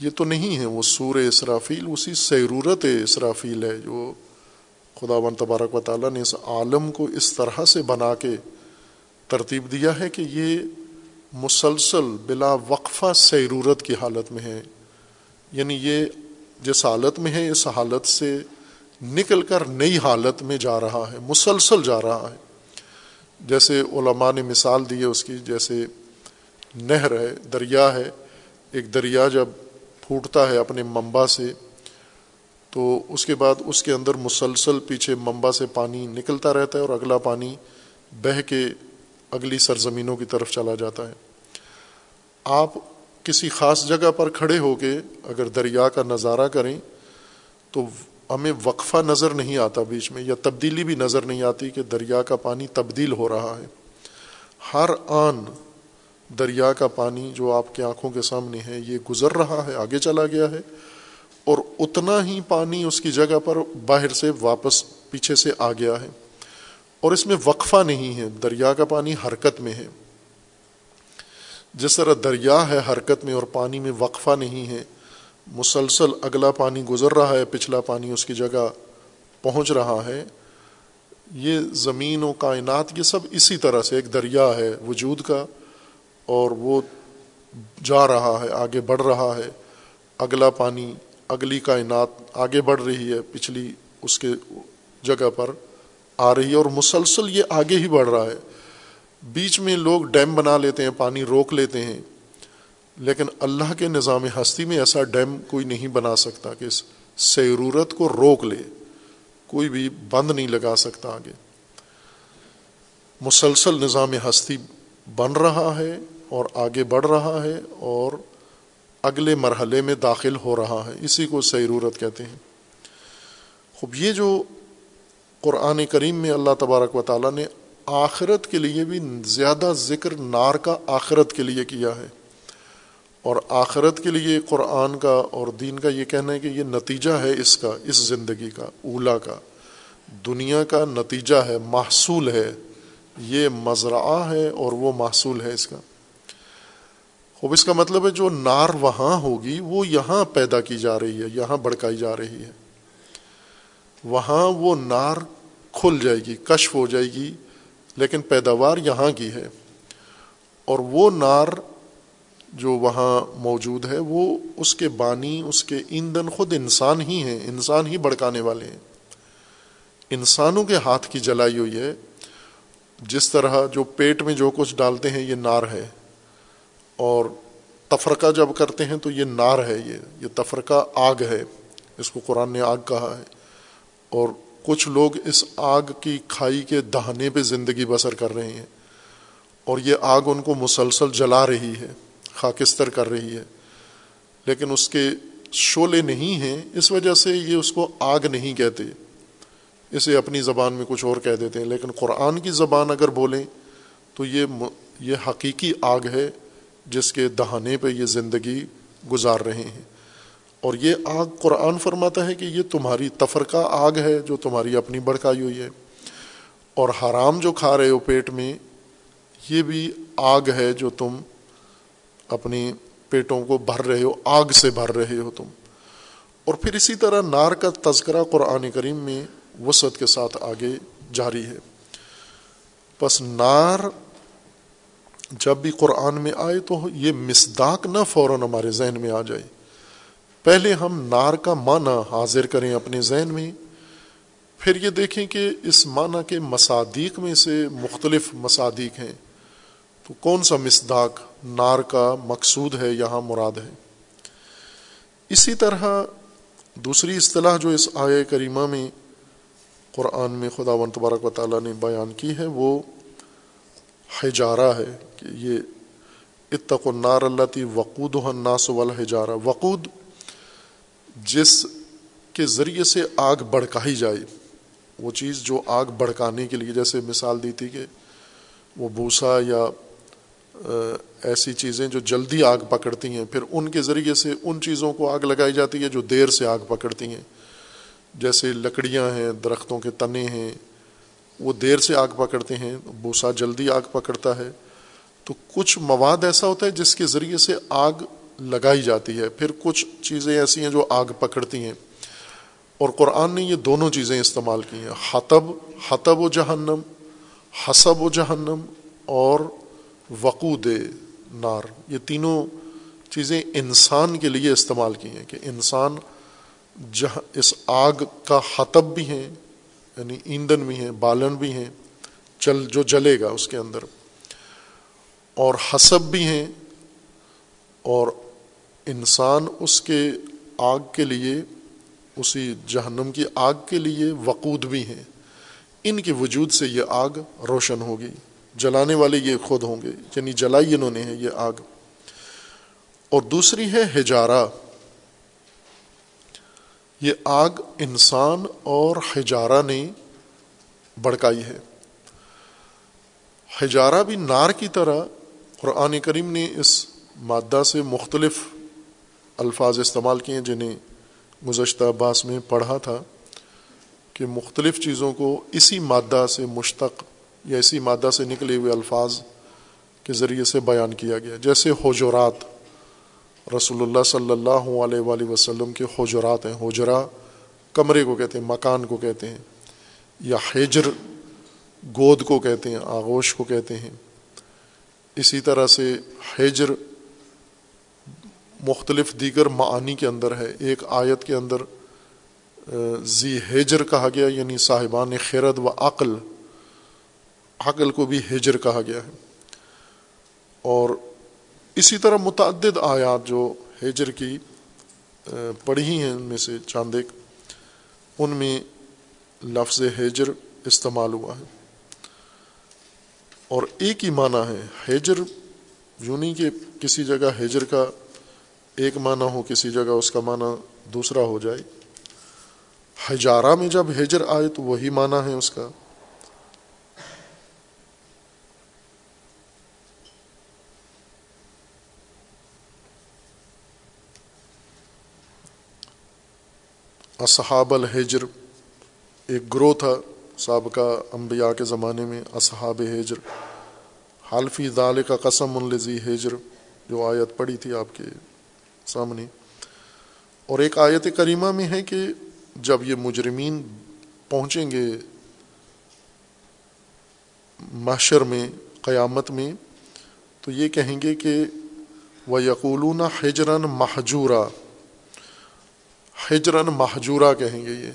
یہ تو نہیں ہے، وہ سور اسرافیل، اسی سیرورت اسرافیل ہے جو خدا و تبارک و تعالیٰ نے اس عالم کو اس طرح سے بنا کے ترتیب دیا ہے کہ یہ مسلسل بلا وقفہ سیرورت کی حالت میں ہے۔ یعنی یہ جس حالت میں ہے، اس حالت سے نکل کر نئی حالت میں جا رہا ہے، مسلسل جا رہا ہے۔ جیسے علماء نے مثال دی ہے اس کی، جیسے نہر ہے، دریا ہے، ایک دریا جب پھوٹتا ہے اپنے ممبا سے، تو اس کے بعد اس کے اندر مسلسل پیچھے ممبا سے پانی نکلتا رہتا ہے اور اگلا پانی بہہ کے اگلی سرزمینوں کی طرف چلا جاتا ہے۔ آپ کسی خاص جگہ پر کھڑے ہو کے اگر دریا کا نظارہ کریں، تو ہمیں وقفہ نظر نہیں آتا بیچ میں، یا تبدیلی بھی نظر نہیں آتی کہ دریا کا پانی تبدیل ہو رہا ہے۔ ہر آن دریا کا پانی جو آپ کی آنکھوں کے سامنے ہے، یہ گزر رہا ہے، آگے چلا گیا ہے۔ اور اتنا ہی پانی اس کی جگہ پر باہر سے واپس پیچھے سے آ گیا ہے۔ اور اس میں وقفہ نہیں ہے، دریا کا پانی حرکت میں ہے۔ جس طرح دریا ہے حرکت میں اور پانی میں وقفہ نہیں ہے مسلسل اگلا پانی گزر رہا ہے، پچھلا پانی اس کی جگہ پہنچ رہا ہے۔ یہ زمین و کائنات، یہ سب اسی طرح سے ایک دریا ہے وجود کا، اور وہ جا رہا ہے، آگے بڑھ رہا ہے۔ اگلا پانی، اگلی کائنات آگے بڑھ رہی ہے، پچھلی اس کے جگہ پر آ رہی ہے، اور مسلسل یہ آگے ہی بڑھ رہا ہے۔ بیچ میں لوگ ڈیم بنا لیتے ہیں، پانی روک لیتے ہیں۔ لیکن اللہ کے نظام ہستی میں ایسا ڈیم کوئی نہیں بنا سکتا کہ سیرورت کو روک لے، کوئی بھی بند نہیں لگا سکتا آگے۔ مسلسل نظام ہستی بن رہا ہے اور آگے بڑھ رہا ہے اور اگلے مرحلے میں داخل ہو رہا ہے۔ اسی کو سیرورت کہتے ہیں۔ خوب، یہ جو قرآن کریم میں اللہ تبارک و تعالیٰ نے آخرت کے لیے بھی زیادہ ذکر نار کا آخرت کے لیے کیا ہے۔ اور آخرت کے لیے قرآن کا اور دین کا یہ کہنا ہے کہ یہ نتیجہ ہے اس کا، اس زندگی کا، اولا کا۔ دنیا کا نتیجہ ہے، محصول ہے۔ یہ مزرعہ ہے اور وہ محصول ہے اس کا۔ خوب، اس کا مطلب ہے جو نار وہاں ہوگی، وہ یہاں پیدا کی جا رہی ہے، یہاں بڑکائی جا رہی ہے۔ وہاں وہ نار کھل جائے گی، کشف ہو جائے گی، لیکن پیداوار یہاں کی ہے۔ اور وہ نار جو وہاں موجود ہے، وہ اس کے بانی، اس کے ایندھن خود انسان ہی ہیں، انسان ہی بڑکانے والے ہیں۔ انسانوں کے ہاتھ کی جلائی ہوئی ہے۔ جس طرح جو پیٹ میں جو کچھ ڈالتے ہیں، یہ نار ہے۔ اور تفرقہ جب کرتے ہیں تو یہ نار ہے، یہ یہ تفرقہ آگ ہے۔ اس کو قرآن نے آگ کہا ہے۔ اور کچھ لوگ اس آگ کی کھائی کے دہانے پہ زندگی بسر کر رہے ہیں۔ اور یہ آگ ان کو مسلسل جلا رہی ہے۔ خاکستر کر رہی ہے۔ لیکن اس کے شعلے نہیں ہیں، اس وجہ سے یہ اس کو آگ نہیں کہتے۔ اسے اپنی زبان میں کچھ اور کہہ دیتے ہیں۔ لیکن قرآن کی زبان اگر بولیں تو یہ یہ حقیقی آگ ہے جس کے دہانے پہ یہ زندگی گزار رہے ہیں۔ اور یہ آگ قرآن فرماتا ہے کہ یہ تمہاری تفرقہ آگ ہے جو تمہاری اپنی بڑکائی ہوئی ہے۔ اور حرام جو کھا رہے ہو پیٹ میں، یہ بھی آگ ہے جو تم اپنی پیٹوں کو بھر رہے ہو، آگ سے بھر رہے ہو تم۔ اور پھر اسی طرح نار کا تذکرہ قرآن کریم میں وسعت کے ساتھ آگے جاری ہے۔ بس نار جب بھی قرآن میں آئے تو یہ مسداق نہ فوراً ہمارے ذہن میں آ جائے۔ پہلے ہم نار کا معنی حاضر کریں اپنے ذہن میں، پھر یہ دیکھیں کہ اس معنی کے مصادیق میں سے مختلف مصادیق ہیں۔ تو کون سا مسداق نار کا مقصود ہے، یہاں مراد ہے۔ اسی طرح دوسری اصطلاح جو اس آئے کریمہ میں قرآن میں خدا و تبارک و تعالیٰ نے بیان کی ہے، وہ ہجارہ ہے کہ یہ اتق النار اللہ تی وقود الناس والحجارہ۔ وقود جس کے ذریعے سے آگ بڑھکائی جائے، وہ چیز جو آگ بڑھکانے کے لیے، جیسے مثال دی تھی کہ وہ بھوسا یا ایسی چیزیں جو جلدی آگ پکڑتی ہیں، پھر ان کے ذریعے سے ان چیزوں کو آگ لگائی جاتی ہے جو دیر سے آگ پکڑتی ہیں۔ جیسے لکڑیاں ہیں، درختوں کے تنے ہیں، وہ دیر سے آگ پکڑتے ہیں، بوسا جلدی آگ پکڑتا ہے۔ تو کچھ مواد ایسا ہوتا ہے جس کے ذریعے سے آگ لگائی جاتی ہے۔ پھر کچھ چیزیں ایسی ہیں جو آگ پکڑتی ہیں۔ اور قرآن نے یہ دونوں چیزیں استعمال کی ہیں۔ حتب حتب و جہنم، حسب و جہنم اور وقود نار۔ یہ تینوں چیزیں انسان کے لیے استعمال کی ہیں کہ انسان جہاں اس آگ کا حتب بھی ہیں یعنی ایندھن بھی ہیں، بالن بھی ہیں، چل، جو جلے گا اس کے اندر۔ اور حسب بھی ہیں۔ اور انسان اس کے آگ کے لیے، اسی جہنم کی آگ کے لیے وقود بھی ہیں۔ ان کے وجود سے یہ آگ روشن ہوگی۔ جلانے والے یہ خود ہوں گے یعنی جلائی انہوں نے ہے یہ آگ۔ اور دوسری ہے ہجارہ یہ آگ انسان اور ہجارہ نے بڑکائی ہے۔ ہجارہ بھی نار کی طرح قرآن کریم نے اس مادہ سے مختلف الفاظ استعمال کیے جنہیں گزشتہ عباس میں پڑھا تھا کہ مختلف چیزوں کو اسی مادہ سے مشتق یا اسی مادہ سے نکلے ہوئے الفاظ کے ذریعے سے بیان کیا گیا۔ جیسے حجرات، رسول اللہ صلی اللہ علیہ وآلہ وسلم کے حجرات ہیں۔ حجرا کمرے کو کہتے ہیں، مکان کو کہتے ہیں۔ یا حجر، گود کو کہتے ہیں، آغوش کو کہتے ہیں۔ اسی طرح سے حجر مختلف دیگر معانی کے اندر ہے۔ ایک آیت کے اندر زی ہیجر کہا گیا یعنی صاحبان خیرت و عقل۔ عقل کو بھی ہجر کہا گیا ہے۔ اور اسی طرح متعدد آیات جو ہجر کی پڑھی ہیں، ان میں سے چاندیک ان میں لفظ ہجر استعمال ہوا ہے۔ اور ایک ہی معنی ہے، ہجر یوں نہیں کہ کسی جگہ ہجر کا ایک معنی ہو، کسی جگہ اس کا معنی دوسرا ہو جائے۔ ہجارہ میں جب ہجر آئے تو وہی معنی ہے اس کا۔ اصحاب الحجر، ایک گروہ تھا سابقہ انبیاء کے زمانے میں، اصحاب ہجر حالفی دال کا قسم الزی ہجر جو آیت پڑی تھی آپ کے سامنے۔ اور ایک آیت کریمہ میں ہے کہ جب یہ مجرمین پہنچیں گے محشر میں، قیامت میں، تو یہ کہیں گے کہ وہ یقولون ہجرن محجورہ ہجرن محجورہ کہیں گے یہ۔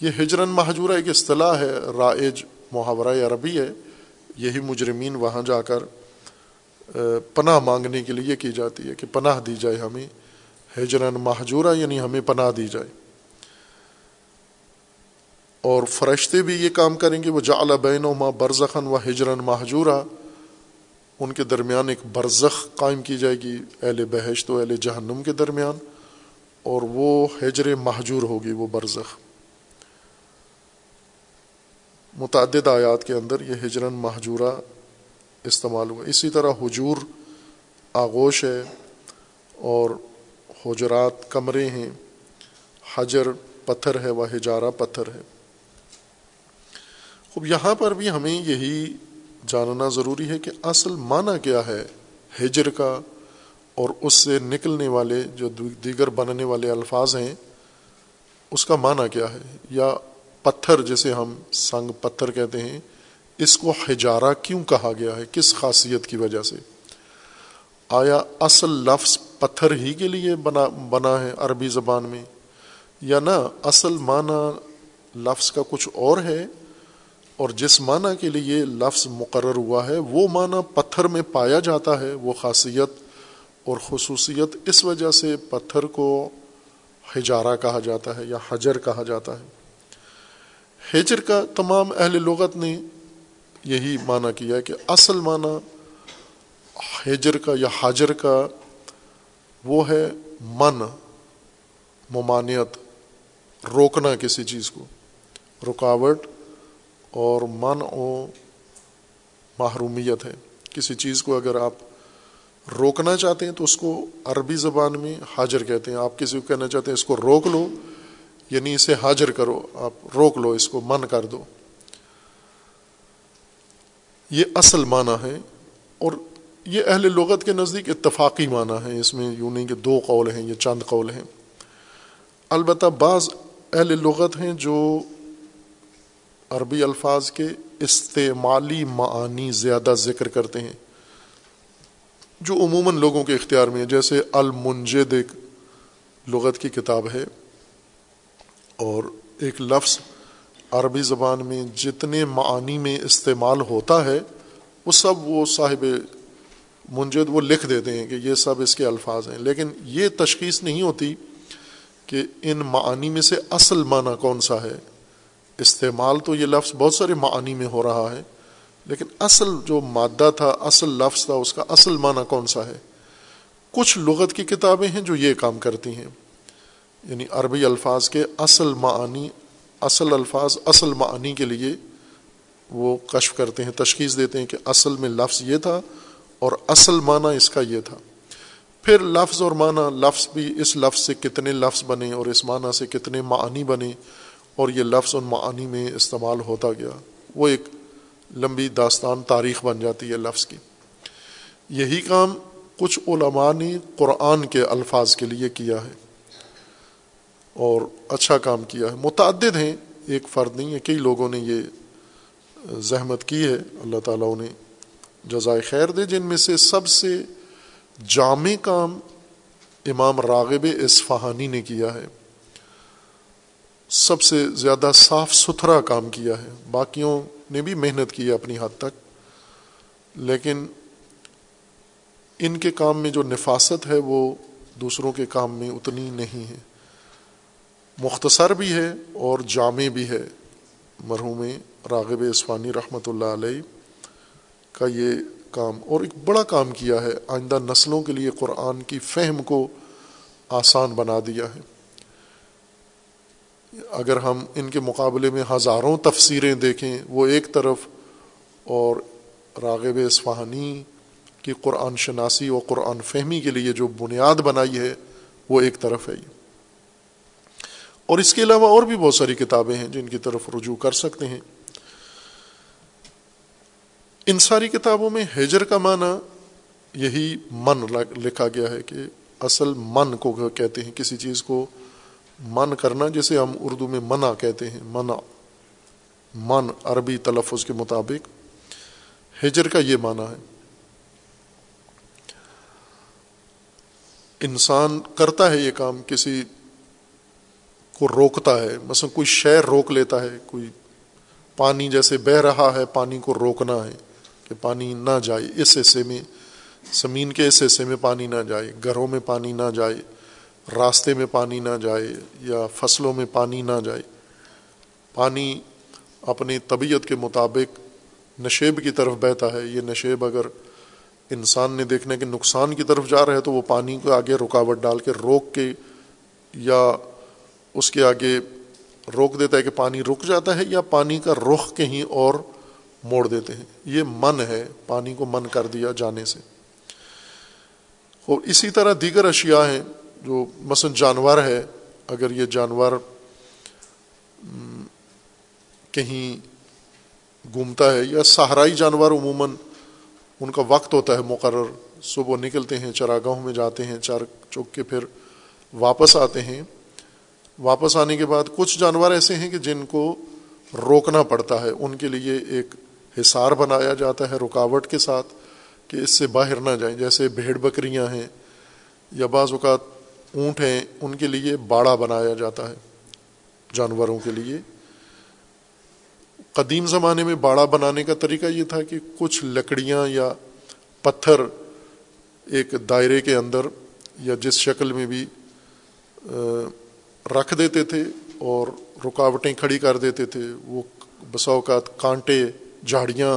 یہ ہجرن محجورہ ایک اصطلاح ہے، رائج محاورہ عربی ہے۔ یہی مجرمین وہاں جا کر پناہ مانگنے کے لیے کی جاتی ہے کہ پناہ دی جائے ہمیں۔ ہجرن محجورہ یعنی ہمیں پناہ دی جائے۔ اور فرشتے بھی یہ کام کریں گے، وہ جعل بین و ماں برزخن و ہجرن محجورہ ان کے درمیان ایک برزخ قائم کی جائے گی، اہل بحشت و اہل جہنم کے درمیان۔ اور وہ ہجر محجور ہوگی، وہ برزخ۔ متعدد آیات کے اندر یہ ہجرن محجورہ استعمال ہوا۔ اسی طرح حجور آغوش ہے اور حجرات کمرے ہیں۔ حجر پتھر ہے، وہ ہجارہ پتھر ہے۔ خوب، یہاں پر بھی ہمیں یہی جاننا ضروری ہے کہ اصل معنی کیا ہے ہجر کا۔ اور اس سے نکلنے والے جو دیگر بننے والے الفاظ ہیں، اس کا معنی کیا ہے؟ یا پتھر جسے ہم سنگ پتھر کہتے ہیں، اس کو ہجارہ کیوں کہا گیا ہے؟ کس خاصیت کی وجہ سے؟ آیا اصل لفظ پتھر ہی کے لیے بنا بنا ہے عربی زبان میں؟ یا نہ اصل معنی لفظ کا کچھ اور ہے؟ اور جس معنی کے لیے لفظ مقرر ہوا ہے، وہ معنی پتھر میں پایا جاتا ہے، وہ خاصیت اور خصوصیت اس وجہ سے پتھر کو ہجارہ کہا جاتا ہے یا حجر کہا جاتا ہے۔ ہجر کا تمام اہل لغت نے یہی معنی کیا ہے کہ اصل معنی ہجر کا یا حاجر کا وہ ہے من، ممانعت، روکنا کسی چیز کو، رکاوٹ اور من و محرومیت ہے۔ کسی چیز کو اگر آپ روکنا چاہتے ہیں تو اس کو عربی زبان میں حاجر کہتے ہیں۔ آپ کسی کو کہنا چاہتے ہیں اس کو روک لو یعنی اسے حاجر کرو، آپ روک لو، اس کو من کر دو۔ یہ اصل معنی ہے اور یہ اہل لغت کے نزدیک اتفاقی معنی ہے۔ اس میں یوں نہیں کہ دو قول ہیں، یہ چند قول ہیں۔ البتہ بعض اہل لغت ہیں جو عربی الفاظ کے استعمالی معانی زیادہ ذکر کرتے ہیں۔ جو عموماً لوگوں کے اختیار میں ہے، جیسے المنجد ایک لغت کی کتاب ہے، اور ایک لفظ عربی زبان میں جتنے معانی میں استعمال ہوتا ہے، وہ سب وہ صاحب منجد وہ لکھ دیتے ہیں کہ یہ سب اس کے الفاظ ہیں۔ لیکن یہ تشخیص نہیں ہوتی کہ ان معانی میں سے اصل معنی کون سا ہے۔ استعمال تو یہ لفظ بہت سارے معانی میں ہو رہا ہے لیکن اصل جو مادہ تھا، اصل لفظ تھا، اس کا اصل معنی کون سا ہے؟ کچھ لغت کی کتابیں ہیں جو یہ کام کرتی ہیں۔ یعنی عربی الفاظ کے اصل معانی اصل الفاظ، اصل معنی کے لیے وہ کشف کرتے ہیں، تشخیص دیتے ہیں کہ اصل میں لفظ یہ تھا اور اصل معنی اس کا یہ تھا۔ پھر لفظ اور معنی، لفظ بھی اس لفظ سے کتنے لفظ بنے اور اس معنی سے کتنے معنی بنے اور یہ لفظ اور معنی میں استعمال ہوتا گیا۔ وہ ایک لمبی داستان تاریخ بن جاتی ہے لفظ کی۔ یہی کام کچھ علماء نے قرآن کے الفاظ کے لیے کیا ہے اور اچھا کام کیا ہے۔ متعدد ہیں، ایک فرد نہیں ہے، کئی لوگوں نے یہ زحمت کی ہے۔ اللہ تعالیٰ انہیں جزائے خیر دے، جن میں سے سب سے جامع کام امام راغب اصفہانی نے کیا ہے۔ سب سے زیادہ صاف ستھرا کام کیا ہے۔ باقیوں نے بھی محنت کی ہے اپنی حد تک۔ لیکن ان کے کام میں جو نفاست ہے وہ دوسروں کے کام میں اتنی نہیں ہے۔ مختصر بھی ہے اور جامع بھی ہے۔ مرحوم راغب اسفانی رحمۃ اللہ علیہ کا یہ کام اور ایک بڑا کام کیا ہے۔ آئندہ نسلوں کے لیے قرآن کی فہم کو آسان بنا دیا ہے۔ اگر ہم ان کے مقابلے میں ہزاروں تفسیریں دیکھیں، وہ ایک طرف اور راغب اصفہانی کی قرآن شناسی و قرآن فہمی کے لیے جو بنیاد بنائی ہے، وہ ایک طرف ہے اور اس کے علاوہ اور بھی بہت ساری کتابیں ہیں جن کی طرف رجوع کر سکتے ہیں۔ ان ساری کتابوں میں ہیجر کا معنی یہی من لکھا گیا ہے کہ اصل من کو کہتے ہیں، کسی چیز کو من کرنا جسے ہم اردو میں منع کہتے ہیں، منع، من عربی تلفظ کے مطابق، ہجر کا یہ معنی ہے۔ انسان کرتا ہے یہ کام، کسی کو روکتا ہے، مثلا کوئی شہر روک لیتا ہے، کوئی پانی جیسے بہ رہا ہے، پانی کو روکنا ہے کہ پانی نہ جائے، اس حصے میں، زمین کے اس حصے میں پانی نہ جائے، گھروں میں پانی نہ جائے۔ راستے میں پانی نہ جائے یا فصلوں میں پانی نہ جائے۔ پانی اپنی طبیعت کے مطابق نشیب کی طرف بہتا ہے۔ یہ نشیب اگر انسان نے دیکھنے کے نقصان کی طرف جا رہا ہے تو وہ پانی کو آگے رکاوٹ ڈال کے روک کے یا اس کے آگے روک دیتا ہے کہ پانی رک جاتا ہے یا پانی کا رخ کہیں اور موڑ دیتے ہیں۔ یہ من ہے، پانی کو من کر دیا جانے سے۔ اور اسی طرح دیگر اشیاء ہیں۔ جو مثلا جانور ہے، اگر یہ جانور کہیں گھومتا ہے یا صحرائی جانور عموماً، ان کا وقت ہوتا ہے مقرر، صبح نکلتے ہیں، چراگاہوں میں جاتے ہیں، چار چوک کے پھر واپس آتے ہیں۔ واپس آنے کے بعد کچھ جانور ایسے ہیں کہ جن کو روکنا پڑتا ہے، ان کے لیے ایک حصار بنایا جاتا ہے رکاوٹ کے ساتھ کہ اس سے باہر نہ جائیں۔ جیسے بھیڑ بکریاں ہیں یا بعض اوقات اونٹ ہیں، ان کے لیے باڑا بنایا جاتا ہے، جانوروں کے لیے۔ قدیم زمانے میں باڑا بنانے کا طریقہ یہ تھا کہ کچھ لکڑیاں یا پتھر ایک دائرے کے اندر یا جس شکل میں بھی رکھ دیتے تھے اور رکاوٹیں کھڑی کر دیتے تھے۔ وہ بسا اوقات کانٹے، جھاڑیاں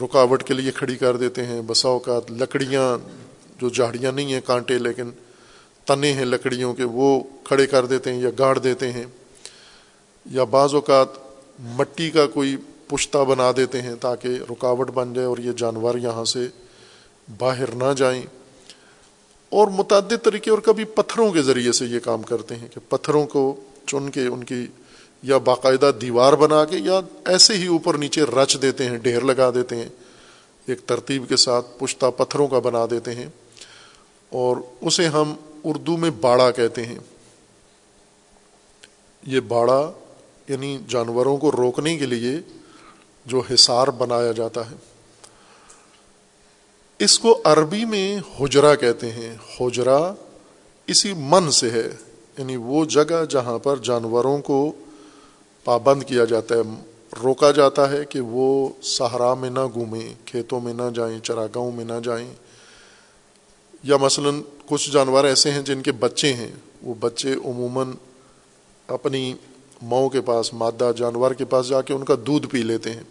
رکاوٹ کے لیے کھڑی کر دیتے ہیں۔ بسا اوقات لکڑیاں، جو جھاڑیاں نہیں ہیں کانٹے، لیکن تنے ہیں لکڑیوں کے، وہ کھڑے کر دیتے ہیں یا گاڑ دیتے ہیں یا بعض اوقات مٹی کا کوئی پشتہ بنا دیتے ہیں تاکہ رکاوٹ بن جائے اور یہ جانور یہاں سے باہر نہ جائیں۔ اور متعدد طریقے اور کبھی پتھروں کے ذریعے سے یہ کام کرتے ہیں کہ پتھروں کو چن کے، ان کی یا باقاعدہ دیوار بنا کے یا ایسے ہی اوپر نیچے رچ دیتے ہیں، ڈھیر لگا دیتے ہیں۔ ایک ترتیب کے ساتھ پشتہ پتھروں کا بنا دیتے ہیں اور اسے ہم اردو میں باڑا کہتے ہیں۔ یہ باڑا یعنی جانوروں کو روکنے کے لیے جو حصار بنایا جاتا ہے۔ اس کو عربی میں حجرا کہتے ہیں۔ حجرا اسی من سے ہے۔ یعنی وہ جگہ جہاں پر جانوروں کو پابند کیا جاتا ہے۔ روکا جاتا ہے کہ وہ صحرا میں نہ گھومیں، کھیتوں میں نہ جائیں، چراگاہوں میں نہ جائیں۔ یا مثلا کچھ جانور ایسے ہیں جن کے بچے ہیں۔ وہ بچے عموماً اپنی مئو کے پاس، مادہ جانور کے پاس جا کے ان کا دودھ پی لیتے ہیں۔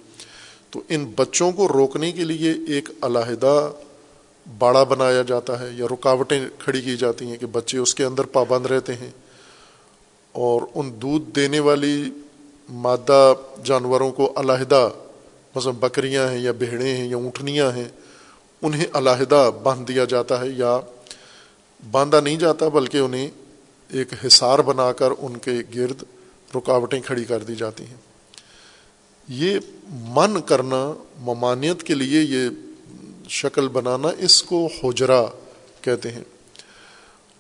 تو ان بچوں کو روکنے کے لیے ایک علیحدہ باڑا بنایا جاتا ہے یا رکاوٹیں کھڑی کی جاتی ہیں کہ بچے اس کے اندر پابند رہتے ہیں۔ اور ان دودھ دینے والی مادہ جانوروں کو علیحدہ، مثلا بکریاں ہیں یا بھیڑیں ہیں یا اونٹنیاں ہیں، انہیں علیحدہ باندھ دیا جاتا ہے یا باندھا نہیں جاتا بلکہ انہیں ایک حصار بنا کر ان کے گرد رکاوٹیں کھڑی کر دی جاتی ہیں۔ یہ من کرنا، ممانعت کے لیے یہ شکل بنانا اس کو حجرا کہتے ہیں۔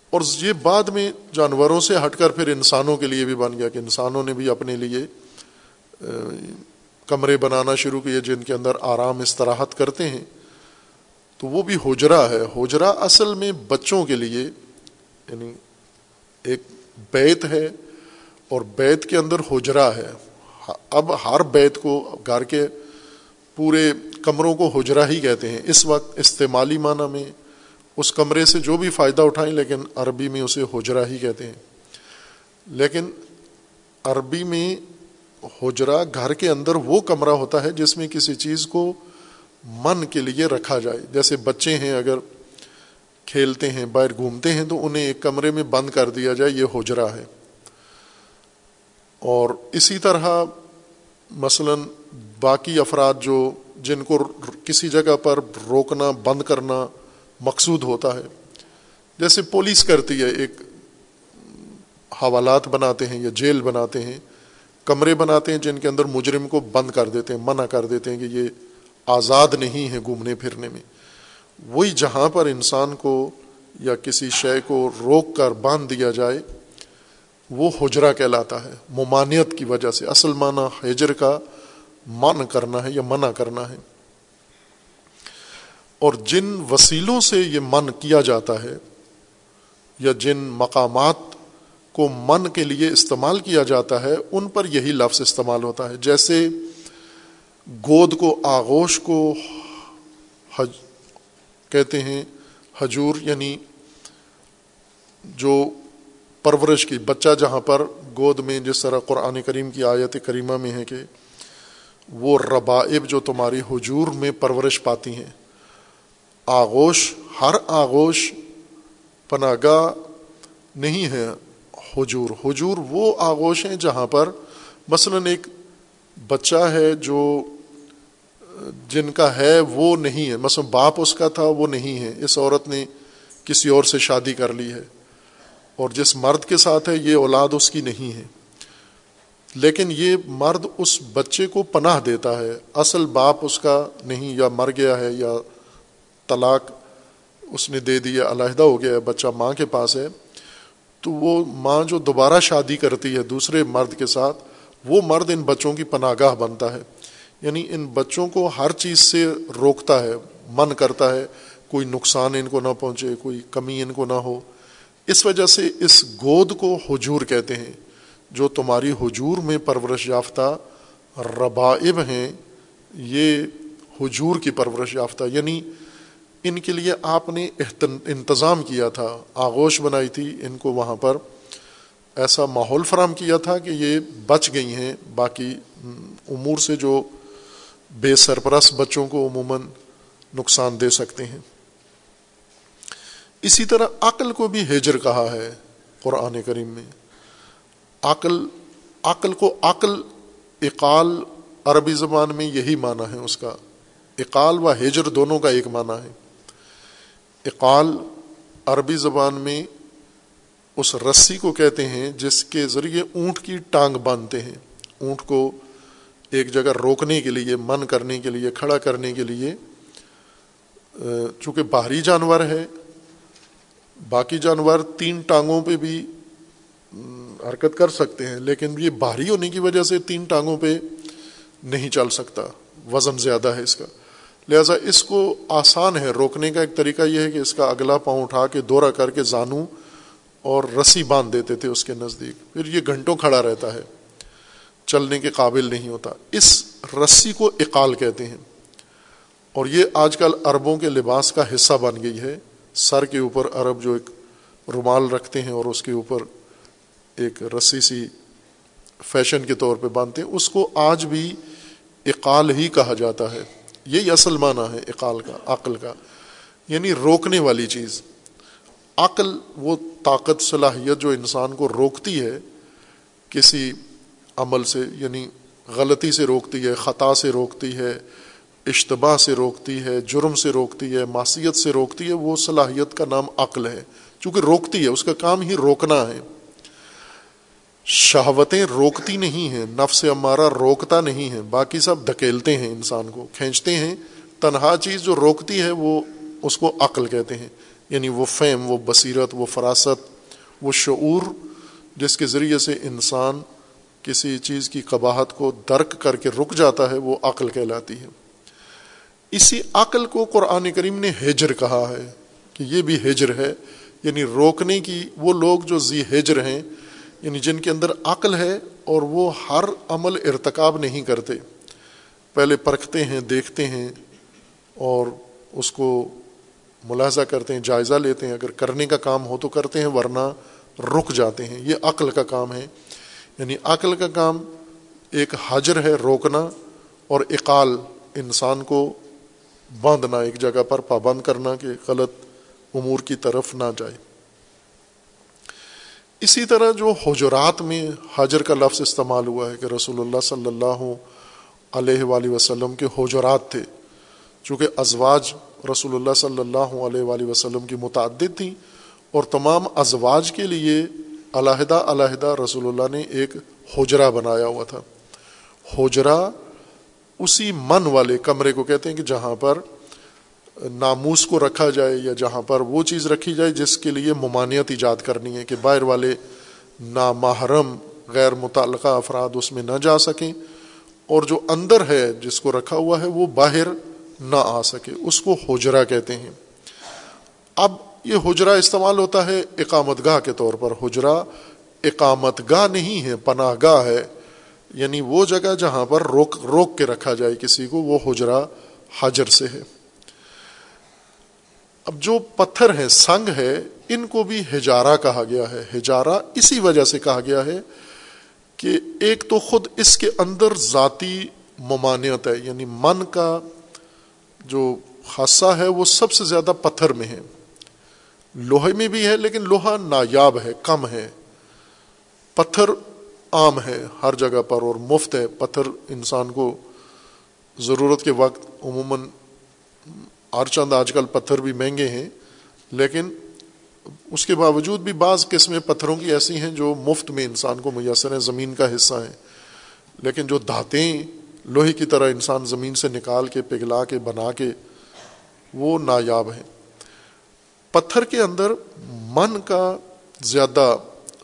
اور یہ بعد میں جانوروں سے ہٹ کر پھر انسانوں کے لیے بھی بن گیا کہ انسانوں نے بھی اپنے لیے کمرے بنانا شروع کیے جن کے اندر آرام استراحت کرتے ہیں۔ تو وہ بھی حجرا ہے۔ حجرا اصل میں بچوں کے لیے یعنی ایک بیت ہے اور بیت کے اندر حجرا ہے۔ اب ہر بیت کو گھر کے پورے کمروں کو حجرا ہی کہتے ہیں۔ اس وقت استعمالی معنی میں اس کمرے سے جو بھی فائدہ اٹھائیں، لیکن عربی میں اسے حجرا ہی کہتے ہیں۔ لیکن عربی میں حجرا گھر کے اندر وہ کمرہ ہوتا ہے جس میں کسی چیز کو من کے لیے رکھا جائے۔ جیسے بچے ہیں، اگر کھیلتے ہیں، باہر گھومتے ہیں، تو انہیں ایک کمرے میں بند کر دیا جائے، یہ حجرا ہے۔ اور اسی طرح مثلا باقی افراد جو، جن کو کسی جگہ پر روکنا، بند کرنا مقصود ہوتا ہے۔ جیسے پولیس کرتی ہے، ایک حوالات بناتے ہیں یا جیل بناتے ہیں، کمرے بناتے ہیں، جن کے اندر مجرم کو بند کر دیتے ہیں، منع کر دیتے ہیں کہ یہ آزاد نہیں ہے گھومنے پھرنے میں۔ وہی جہاں پر انسان کو یا کسی شے کو روک کر باندھ دیا جائے، وہ حجرا کہلاتا ہے۔ ممانعت کی وجہ سے، اصل معنی حجر کا من کرنا ہے یا منع کرنا ہے۔ اور جن وسیلوں سے یہ من کیا جاتا ہے یا جن مقامات کو من کے لیے استعمال کیا جاتا ہے، ان پر یہی لفظ استعمال ہوتا ہے۔ جیسے گود کو، آغوش کو حج کہتے ہیں، حجور یعنی جو پرورش کی، بچہ جہاں پر گود میں جس طرح قرآن کریم کی آیت کریمہ میں ہے کہ وہ ربائب جو تمہاری حجور میں پرورش پاتی ہیں۔ آغوش، ہر آغوش پناہ گاہ نہیں ہے حجور۔ حجور وہ آغوش ہیں جہاں پر مثلا ایک بچہ ہے جو جن کا ہے وہ نہیں ہے۔ مثلا باپ اس کا تھا، وہ نہیں ہے۔ اس عورت نے کسی اور سے شادی کر لی ہے۔ اور جس مرد کے ساتھ ہے، یہ اولاد اس کی نہیں ہے۔ لیکن یہ مرد اس بچے کو پناہ دیتا ہے۔ اصل باپ اس کا نہیں، یا مر گیا ہے، یا طلاق اس نے دے دیا علیحدہ ہو گیا ہے، بچہ ماں کے پاس ہے۔ تو وہ ماں جو دوبارہ شادی کرتی ہے دوسرے مرد کے ساتھ، وہ مرد ان بچوں کی پناہ گاہ بنتا ہے۔ یعنی ان بچوں کو ہر چیز سے روکتا ہے، من کرتا ہے۔ کوئی نقصان ان کو نہ پہنچے، کوئی کمی ان کو نہ ہو۔ اس وجہ سے اس گود کو حجور کہتے ہیں، جو تمہاری حجور میں پرورش یافتہ ربائب ہیں۔ یہ حجور کی پرورش یافتہ یعنی ان کے لیے آپ نے انتظام کیا تھا، آغوش بنائی تھی ان کو وہاں پر۔ ایسا ماحول فراہم کیا تھا کہ یہ بچ گئی ہیں، باقی امور سے جو بے سرپرست بچوں کو عموماً نقصان دے سکتے ہیں۔ اسی طرح عقل کو بھی ہیجر کہا ہے قرآن کریم میں۔ عقل عقل کو عقل، اقال عربی زبان میں یہی معنی ہے اس کا۔ اقال و ہیجر دونوں کا ایک معنی ہے۔ اقال عربی زبان میں اس رسی کو کہتے ہیں جس کے ذریعے اونٹ کی ٹانگ باندھتے ہیں۔ اونٹ کو ایک جگہ روکنے کے لیے، من کرنے کے لیے، کھڑا کرنے کے لیے چونکہ باہری جانور ہے، باقی جانور تین ٹانگوں پہ بھی حرکت کر سکتے ہیں، لیکن یہ باہری ہونے کی وجہ سے تین ٹانگوں پہ نہیں چل سکتا، وزن زیادہ ہے اس کا۔ لہذا اس کو آسان ہے، روکنے کا ایک طریقہ یہ ہے کہ اس کا اگلا پاؤں اٹھا کے دورہ کر کے زانو اور رسی باندھ دیتے تھے اس کے نزدیک۔ پھر یہ گھنٹوں کھڑا رہتا ہے۔ چلنے کے قابل نہیں ہوتا۔ اس رسی کو اقال کہتے ہیں۔ اور یہ آج کل عربوں کے لباس کا حصہ بن گئی ہے۔ سر کے اوپر عرب جو ایک رومال رکھتے ہیں اور اس کے اوپر ایک رسی سی فیشن کے طور پہ باندھتے ہیں، اس کو آج بھی اقال ہی کہا جاتا ہے۔ یہی اصل معنی ہے اقال کا، عقل کا۔ یعنی روکنے والی چیز۔ عقل وہ طاقت، صلاحیت جو انسان کو روکتی ہے، کسی عمل سے یعنی غلطی سے روکتی ہے، خطا سے روکتی ہے، اشتباہ سے روکتی ہے، جرم سے روکتی ہے، معصیت سے روکتی ہے، وہ صلاحیت کا نام عقل ہے۔ چونکہ روکتی ہے، اس کا کام ہی روکنا ہے۔ شہوتیں روکتی نہیں ہیں، نفس ہمارا روکتا نہیں ہے باقی سب دھکیلتے ہیں انسان کو، کھینچتے ہیں۔ تنہا چیز جو روکتی ہے، وہ اس کو عقل کہتے ہیں۔ یعنی وہ فہم، وہ بصیرت، وہ فراست، وہ شعور، جس کے ذریعے سے انسان کسی چیز کی قباہت کو درک کر کے رک جاتا ہے، وہ عقل کہلاتی ہے۔ اسی عقل کو قرآن کریم نے ہجر کہا ہے کہ یہ بھی ہجر ہے یعنی روکنے کی وہ لوگ جو زی ہجر ہیں یعنی جن کے اندر عقل ہے اور وہ ہر عمل ارتکاب نہیں کرتے۔ پہلے پرکھتے ہیں، دیکھتے ہیں اور اس کو ملاحظہ کرتے ہیں، جائزہ لیتے ہیں۔ اگر کرنے کا کام ہو تو کرتے ہیں، ورنہ رک جاتے ہیں۔ یہ عقل کا کام ہے۔ یعنی عقل کا کام ایک حجر ہے روکنا اور اقال انسان کو باندھنا، ایک جگہ پر پابند کرنا کہ غلط امور کی طرف نہ جائے۔ اسی طرح جو حجرات میں حجر کا لفظ استعمال ہوا ہے کہ رسول اللہ صلی اللہ علیہ وآلہ وسلم کے حجرات تھے، چونکہ ازواج رسول اللہ صلی اللہ علیہ وآلہ وسلم کی متعدد تھیں اور تمام ازواج کے لیے علیحدہ علیحدہ رسول اللہ نے ایک حجرا بنایا ہوا تھا۔ حجرا اسی من والے کمرے کو کہتے ہیں کہ جہاں پر ناموس کو رکھا جائے یا جہاں پر وہ چیز رکھی جائے جس کے لیے ممانعت ایجاد کرنی ہے کہ باہر والے نامحرم غیر متعلقہ افراد اس میں نہ جا سکیں اور جو اندر ہے جس کو رکھا ہوا ہے وہ باہر نہ آ سکے۔ اس کو حجرا کہتے ہیں۔ اب یہ حجرا استعمال ہوتا ہے اقامت گاہ کے طور پر۔ حجرا اقامت گاہ نہیں ہے، پناہ گاہ ہے۔ یعنی وہ جگہ جہاں پر روک روک کے رکھا جائے کسی کو، وہ حجرا حجر سے ہے۔ اب جو پتھر ہے سنگ ہے، ان کو بھی ہجارہ کہا گیا ہے۔ ہجارہ اسی وجہ سے کہا گیا ہے کہ ایک تو خود اس کے اندر ذاتی ممانعت ہے یعنی من کا جو خاصہ ہے، وہ سب سے زیادہ پتھر میں ہے۔ لوہے میں بھی ہے لیکن لوہا نایاب ہے، کم ہے۔ پتھر عام ہے ہر جگہ پر اور مفت ہے۔ پتھر انسان کو ضرورت کے وقت عموماً اور چند آج کل پتھر بھی مہنگے ہیں، لیکن اس کے باوجود بھی بعض قسمیں پتھروں کی ایسی ہیں جو مفت میں انسان کو میسر ہیں زمین کا حصہ ہیں۔ لیکن جو دھاتیں لوہے کی طرح انسان زمین سے نکال کے، پگھلا کے، بنا کے وہ نایاب ہیں۔ پتھر کے اندر من کا زیادہ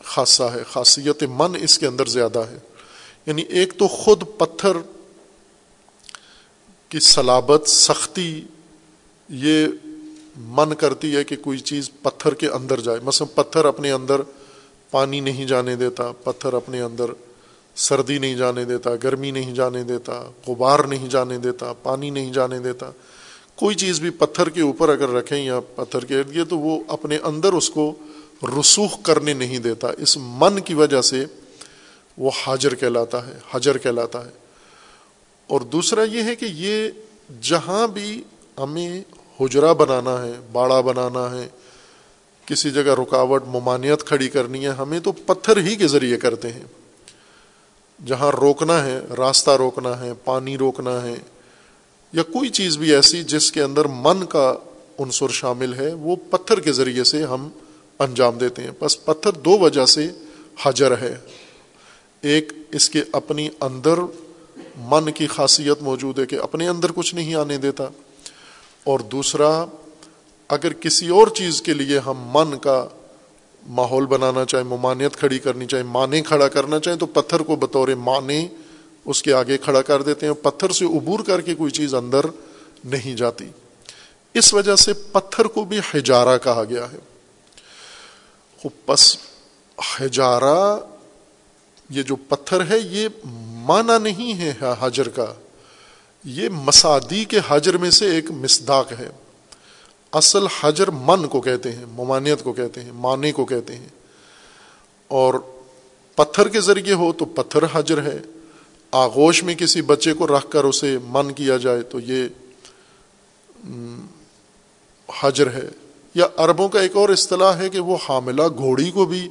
خاصہ ہے، خاصیت من اس کے اندر زیادہ ہے۔ یعنی ایک تو خود پتھر کی سلابت سختی، یہ من کرتی ہے کہ کوئی چیز پتھر کے اندر جائے۔ مثلا پتھر اپنے اندر پانی نہیں جانے دیتا، پتھر اپنے اندر سردی نہیں جانے دیتا، گرمی نہیں جانے دیتا، غبار نہیں جانے دیتا، پانی نہیں جانے دیتا۔ کوئی چیز بھی پتھر کے اوپر اگر رکھیں یا پتھر کے ارد گرد، تو وہ اپنے اندر اس کو رسوخ کرنے نہیں دیتا۔ اس من کی وجہ سے وہ حاجر کہلاتا ہے، حجر کہلاتا ہے۔ اور دوسرا یہ ہے کہ یہ جہاں بھی ہمیں حجرا بنانا ہے، باڑا بنانا ہے، کسی جگہ رکاوٹ، ممانعت کھڑی کرنی ہے، ہمیں تو پتھر ہی کے ذریعے کرتے ہیں۔ جہاں روکنا ہے، راستہ روکنا ہے، پانی روکنا ہے یا کوئی چیز بھی ایسی جس کے اندر من کا عنصر شامل ہے، وہ پتھر کے ذریعے سے ہم انجام دیتے ہیں۔ بس پتھر دو وجہ سے حجر ہے۔ ایک، اس کے اپنی اندر من کی خاصیت موجود ہے کہ اپنے اندر کچھ نہیں آنے دیتا۔ اور دوسرا، اگر کسی اور چیز کے لیے ہم من کا ماحول بنانا چاہیں، ممانعت کھڑی کرنی چاہیں مانے کھڑا کرنا چاہیں، تو پتھر کو بطور مانے اس کے آگے کھڑا کر دیتے ہیں، پتھر سے عبور کر کے کوئی چیز اندر نہیں جاتی۔ اس وجہ سے پتھر کو بھی ہجارہ کہا گیا ہے۔ پس ہجارہ یہ جو پتھر ہے، یہ مانا نہیں ہے حجر کا۔ یہ مسادی کے حجر میں سے ایک مسداق ہے۔ اصل حجر من کو کہتے ہیں، ممانعت کو کہتے ہیں مانے کو کہتے ہیں۔ اور پتھر کے ذریعے ہو تو پتھر حجر ہے۔ آغوش میں کسی بچے کو رکھ کر اسے من کیا جائے تو یہ حجر ہے۔ یا عربوں کا ایک اور اصطلاح ہے کہ وہ حاملہ گھوڑی کو بھی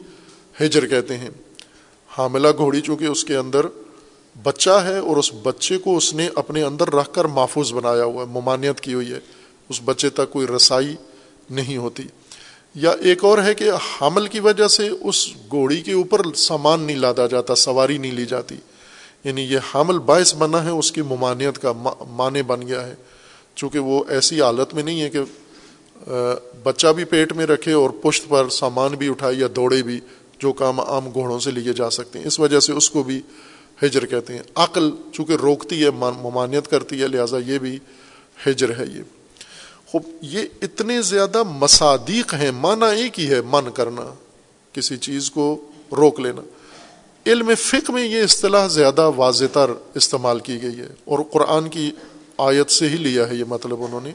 ہجر کہتے ہیں۔ حاملہ گھوڑی چونکہ اس کے اندر بچہ ہے اور اس بچے کو اس نے اپنے اندر رکھ کر محفوظ بنایا ہوا ہے، ممانعت کی ہوئی ہے۔ اس بچے تک کوئی رسائی نہیں ہوتی۔ یا ایک اور ہے کہ حمل کی وجہ سے اس گھوڑی کے اوپر سامان نہیں لادا جاتا، سواری نہیں لی جاتی۔ یعنی یہ حامل باعث بنا ہے اس کی ممانعت کا معنی بن گیا ہے۔ چونکہ وہ ایسی حالت میں نہیں ہے کہ بچہ بھی پیٹ میں رکھے اور پشت پر سامان بھی اٹھائے یا دوڑے بھی، جو کام عام گھوڑوں سے لیے جا سکتے ہیں۔ اس وجہ سے اس کو بھی ہجر کہتے ہیں۔ عقل چونکہ روکتی ہے ممانعت کرتی ہے، لہٰذا یہ بھی ہجر ہے یہ۔ خوب، یہ اتنے زیادہ مصادیق ہیں مانا ایک ہی ہے، من کرنا، کسی چیز کو روک لینا۔ علم فکر میں یہ اصطلاح زیادہ واضح تر استعمال کی گئی ہے اور قرآن کی آیت سے ہی لیا ہے یہ مطلب انہوں نے۔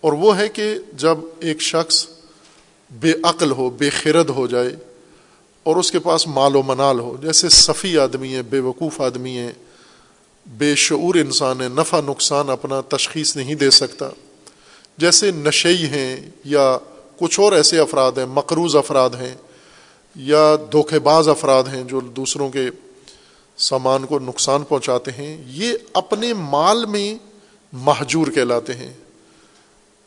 اور وہ ہے کہ جب ایک شخص بے عقل ہو، بے خرد ہو جائے اور اس کے پاس مال و منال ہو، جیسے صفی آدمی ہے بے وقوف آدمی ہے بے شعور انسان ہے نفع نقصان اپنا تشخیص نہیں دے سکتا، جیسے نشئی ہیں یا کچھ اور ایسے افراد ہیں، مقروض افراد ہیں یا دھوکے باز افراد ہیں جو دوسروں کے سامان کو نقصان پہنچاتے ہیں، یہ اپنے مال میں محجور کہلاتے ہیں۔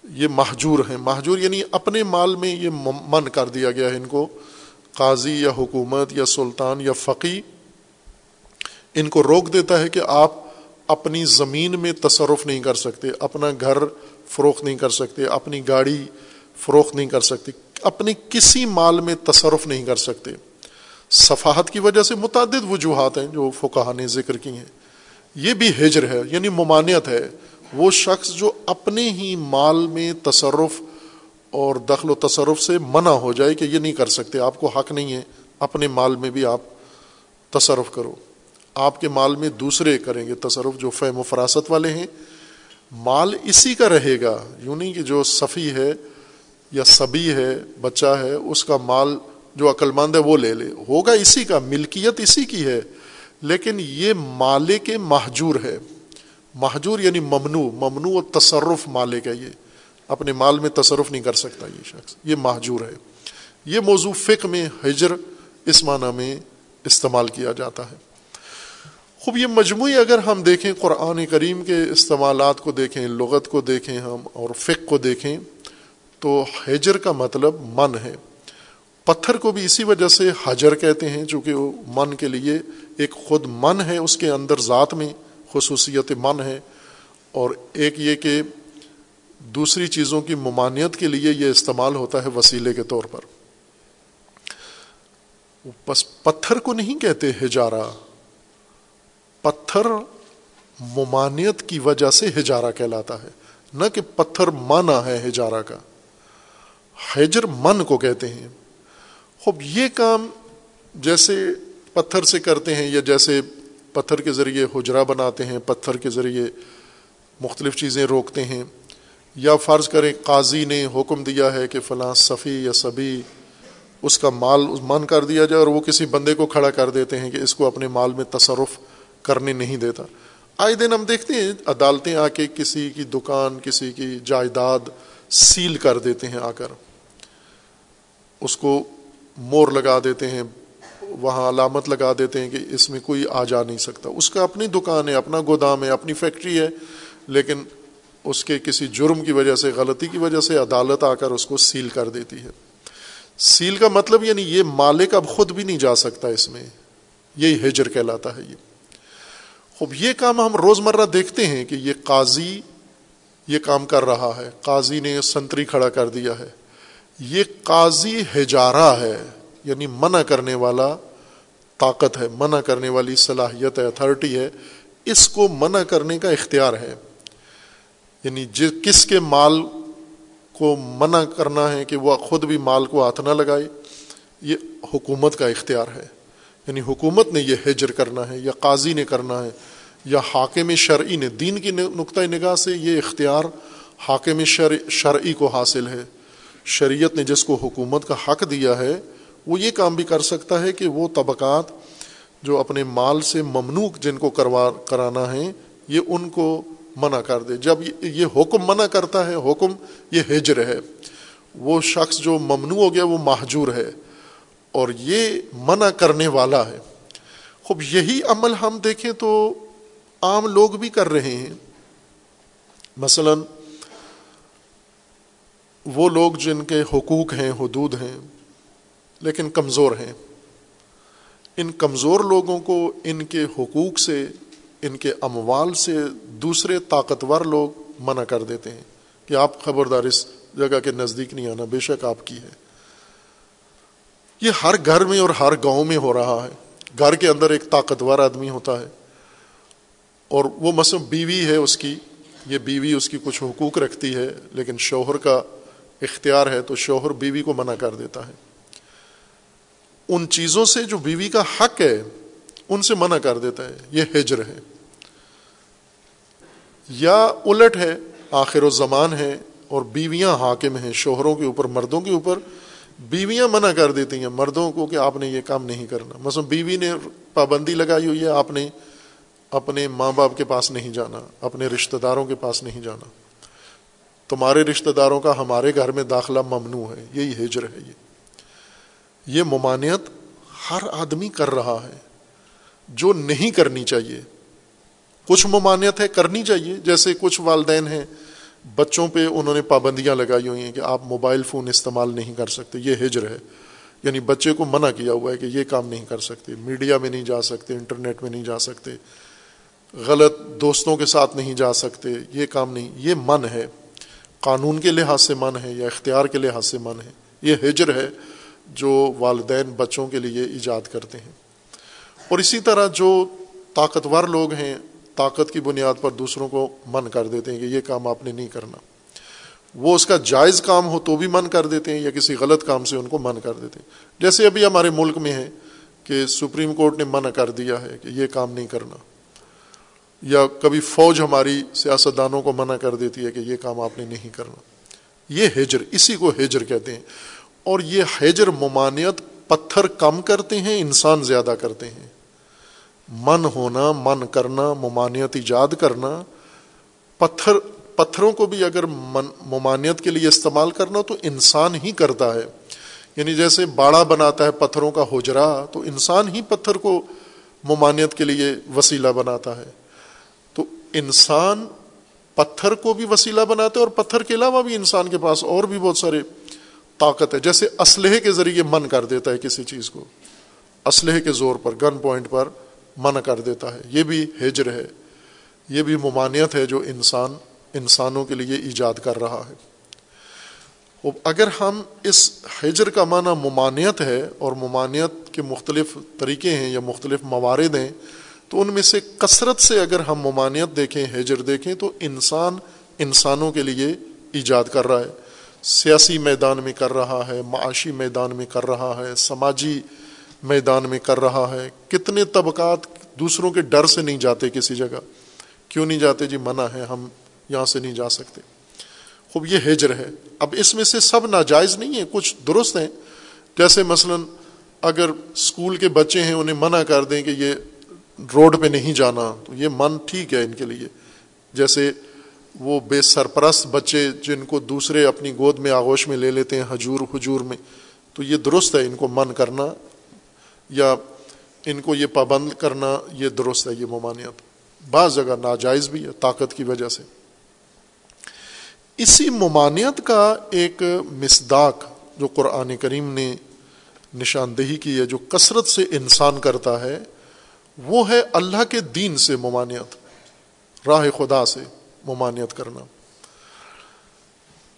یہ محجور ہیں۔ محجور یعنی اپنے مال میں یہ من کر دیا گیا ہے ان کو۔ قاضی یا حکومت یا سلطان یا فقی ان کو روک دیتا ہے کہ آپ اپنی زمین میں تصرف نہیں کر سکتے، اپنا گھر فروخت نہیں کر سکتے، اپنی گاڑی فروخت نہیں کر سکتے۔ اپنے کسی مال میں تصرف نہیں کر سکتے۔ صفحت کی وجہ سے متعدد وجوہات ہیں جو فقہ نے ذکر کی ہیں۔ یہ بھی ہجر ہے یعنی ممانعت ہے۔ وہ شخص جو اپنے ہی مال میں تصرف اور دخل و تصرف سے منع ہو جائے کہ یہ نہیں کر سکتے، آپ کو حق نہیں ہے۔ اپنے مال میں بھی آپ تصرف کرو۔ آپ کے مال میں دوسرے کریں گے تصرف جو فہم و فراست والے ہیں۔ مال اسی کا رہے گا، یوں نہیں کہ جو صفی ہے یا سبھی ہے، بچہ ہے، اس کا مال جو عقل مند ہے، وہ لے لے۔ ہوگا اسی کا، ملکیت اسی کی ہے۔ لیکن یہ مالے کے محجور ہے۔ محجور یعنی ممنوع ممنوع و تصرف مالک ہے یہ۔ اپنے مال میں تصرف نہیں کر سکتا یہ شخص۔ یہ محجور ہے۔ یہ موضوع فقہ میں حجر اس معنی میں استعمال کیا جاتا ہے۔ خوب، یہ مجموعی اگر ہم دیکھیں قرآن کریم کے استعمالات کو دیکھیں، لغت کو دیکھیں ہم اور فقہ کو دیکھیں تو حجر کا مطلب من ہے۔ پتھر کو بھی اسی وجہ سے حجر کہتے ہیں، چونکہ وہ من کے لیے ایک خود من ہے، اس کے اندر ذات میں خصوصیت من ہے۔ اور ایک یہ کہ دوسری چیزوں کی ممانعت کے لیے یہ استعمال ہوتا ہے وسیلے کے طور پر۔ بس پتھر کو نہیں کہتے ہجارہ۔ پتھر ممانعت کی وجہ سے ہجارہ کہلاتا ہے۔ نہ کہ پتھر مانا ہے ہجارہ کا۔ ہجر من کو کہتے ہیں۔ خوب، یہ کام جیسے پتھر سے کرتے ہیں یا جیسے پتھر کے ذریعے حجرہ بناتے ہیں، پتھر کے ذریعے مختلف چیزیں روکتے ہیں۔ یا فرض کریں قاضی نے حکم دیا ہے کہ فلاں صفی یا سبھی اس کا مال من کر دیا جائے اور وہ کسی بندے کو کھڑا کر دیتے ہیں کہ اس کو اپنے مال میں تصرف کرنے نہیں دیتا۔ آئے دن ہم دیکھتے ہیں، عدالتیں آ کے کسی کی دکان، کسی کی جائیداد سیل کر دیتے ہیں آ کر۔ اس کو مور لگا دیتے ہیں، وہاں علامت لگا دیتے ہیں کہ اس میں کوئی آ جا نہیں سکتا۔ اس کا اپنی دکان ہے، اپنا گودام ہے، اپنی فیکٹری ہے، لیکن اس کے کسی جرم کی وجہ سے، غلطی کی وجہ سے عدالت آ کر اس کو سیل کر دیتی ہے۔ سیل کا مطلب یعنی یہ مالک اب خود بھی نہیں جا سکتا اس میں۔ یہی ہجر کہلاتا ہے یہ۔ خوب، یہ کام ہم روزمرہ دیکھتے ہیں کہ یہ قاضی یہ کام کر رہا ہے۔ قاضی نے سنتری کھڑا کر دیا ہے۔ یہ قاضی ہجارہ ہے یعنی منع کرنے والا طاقت ہے، منع کرنے والی صلاحیت ہے اتھارٹی ہے، اس کو منع کرنے کا اختیار ہے۔ یعنی جس، کس کے مال کو منع کرنا ہے کہ وہ خود بھی مال کو ہاتھ نہ لگائے، یہ حکومت کا اختیار ہے۔ یعنی حکومت نے یہ ہجر کرنا ہے، یا قاضی نے کرنا ہے، یا حاکم شرعی نے، دین کی نقطۂ نگاہ سے یہ اختیار حاکم شرعی کو حاصل ہے۔ شریعت نے جس کو حکومت کا حق دیا ہے، وہ یہ کام بھی کر سکتا ہے کہ وہ طبقات جو اپنے مال سے ممنوع جن کو کروا، کرانا ہے، یہ ان کو منع کر دے۔ جب یہ حکم منع کرتا ہے، حکم یہ ہجر ہے۔ وہ شخص جو ممنوع ہو گیا، وہ محجور ہے۔ اور یہ منع کرنے والا ہے۔ خوب، یہی عمل ہم دیکھیں تو عام لوگ بھی کر رہے ہیں۔ مثلا وہ لوگ جن کے حقوق ہیں، حدود ہیں، لیکن کمزور ہیں۔ ان کمزور لوگوں کو ان کے حقوق سے، ان کے اموال سے دوسرے طاقتور لوگ منع کر دیتے ہیں کہ آپ خبردار اس جگہ کے نزدیک نہیں آنا، بے شک آپ کی ہے۔ یہ ہر گھر میں اور ہر گاؤں میں ہو رہا ہے۔ گھر کے اندر ایک طاقتور آدمی ہوتا ہے۔ اور وہ مثلا بیوی ہے اس کی، یہ بیوی اس کی کچھ حقوق رکھتی ہے، لیکن شوہر کا اختیار ہے تو شوہر بیوی کو منع کر دیتا ہے۔ ان چیزوں سے جو بیوی کا حق ہے، ان سے منع کر دیتا ہے۔ یہ ہجر ہے۔ یا الٹ ہے، آخر و زمان ہے اور بیویاں حاکم ہیں، شوہروں کے اوپر، مردوں کے اوپر۔ بیویاں منع کر دیتی ہیں مردوں کو کہ آپ نے یہ کام نہیں کرنا۔ مثلا بیوی نے پابندی لگائی ہوئی ہے، آپ نے اپنے ماں باپ کے پاس نہیں جانا، اپنے رشتہ داروں کے پاس نہیں جانا۔ تمہارے رشتہ داروں کا ہمارے گھر میں داخلہ ممنوع ہے، یہی ہجر ہے یہ۔ یہ ممانعت ہر آدمی کر رہا ہے، جو نہیں کرنی چاہیے۔ کچھ ممانعت ہے، کرنی چاہیے۔ جیسے کچھ والدین ہیں، بچوں پہ انہوں نے پابندیاں لگائی ہوئی ہیں کہ آپ موبائل فون استعمال نہیں کر سکتے، یہ ہجر ہے۔ یعنی بچے کو منع کیا ہوا ہے کہ یہ کام نہیں کر سکتے، میڈیا میں نہیں جا سکتے، انٹرنیٹ میں نہیں جا سکتے، غلط دوستوں کے ساتھ نہیں جا سکتے، یہ کام نہیں، یہ من ہے۔ قانون کے لحاظ سے من ہے یا اختیار کے لحاظ سے من ہے، یہ ہجر ہے جو والدین بچوں کے لیے ایجاد کرتے ہیں۔ اور اسی طرح جو طاقتور لوگ ہیں، طاقت کی بنیاد پر دوسروں کو من کر دیتے ہیں کہ یہ کام آپ نے نہیں کرنا۔ وہ اس کا جائز کام ہو تو بھی من کر دیتے ہیں یا کسی غلط کام سے ان کو من کر دیتے ہیں۔ جیسے ابھی ہمارے ملک میں ہے کہ سپریم کورٹ نے منع کر دیا ہے کہ یہ کام نہیں کرنا۔ یا کبھی فوج ہماری سیاستدانوں کو منع کر دیتی ہے کہ یہ کام آپ نے نہیں کرنا۔ یہ ہجر، اسی کو ہجر کہتے ہیں۔ اور یہ ہجر ممانعت پتھر کم کرتے ہیں، انسان زیادہ کرتے ہیں۔ من ہونا، من کرنا، ممانعت ایجاد کرنا، پتھر، پتھروں کو بھی اگر من، ممانعت کے لیے استعمال کرنا تو انسان ہی کرتا ہے۔ یعنی جیسے باڑا بناتا ہے پتھروں کا ہوجرا تو انسان ہی پتھر کو ممانعت کے لیے وسیلہ بناتا ہے۔ انسان پتھر کو بھی وسیلہ بناتا ہے اور پتھر کے علاوہ بھی انسان کے پاس اور بھی بہت سارے طاقت ہے۔ جیسے اسلحے کے ذریعے من کر دیتا ہے کسی چیز کو۔ اسلحے کے زور پر گن پوائنٹ پر منع کر دیتا ہے۔ یہ بھی ہجر ہے۔ یہ بھی ممانعت ہے جو انسان، انسانوں کے لیے ایجاد کر رہا ہے۔ اگر ہم اس ہجر کا معنی ممانعت ہے اور ممانعت کے مختلف طریقے ہیں یا مختلف موارد ہیں تو ان میں سے کثرت سے اگر ہم ممانعت دیکھیں، ہجر دیکھیں، تو انسان انسانوں کے لیے ایجاد کر رہا ہے۔ سیاسی میدان میں کر رہا ہے، معاشی میدان میں کر رہا ہے، سماجی میدان میں کر رہا ہے۔ کتنے طبقات دوسروں کے ڈر سے نہیں جاتے کسی جگہ۔ کیوں نہیں جاتے؟ جی منع ہے، ہم یہاں سے نہیں جا سکتے۔ خوب، یہ ہجر ہے۔ اب اس میں سے سب ناجائز نہیں ہے کچھ درست ہیں۔ جیسے مثلا اگر اسکول کے بچے ہیں، انہیں منع کر دیں کہ یہ روڈ پہ نہیں جانا، تو یہ من ٹھیک ہے ان کے لیے۔ جیسے وہ بے سرپرست بچے جن کو دوسرے اپنی گود میں آغوش میں لے لیتے ہیں حجور حجور میں، تو یہ درست ہے ان کو من کرنا یا ان کو یہ پابند کرنا، یہ درست ہے، یہ ممانعت۔ بعض جگہ ناجائز بھی ہے طاقت کی وجہ سے۔ اسی ممانعت کا ایک مسداق جو قرآن کریم نے نشاندہی کی ہے، جو کثرت سے انسان کرتا ہے وہ ہے اللہ کے دین سے ممانعت، راہ خدا سے ممانعت کرنا۔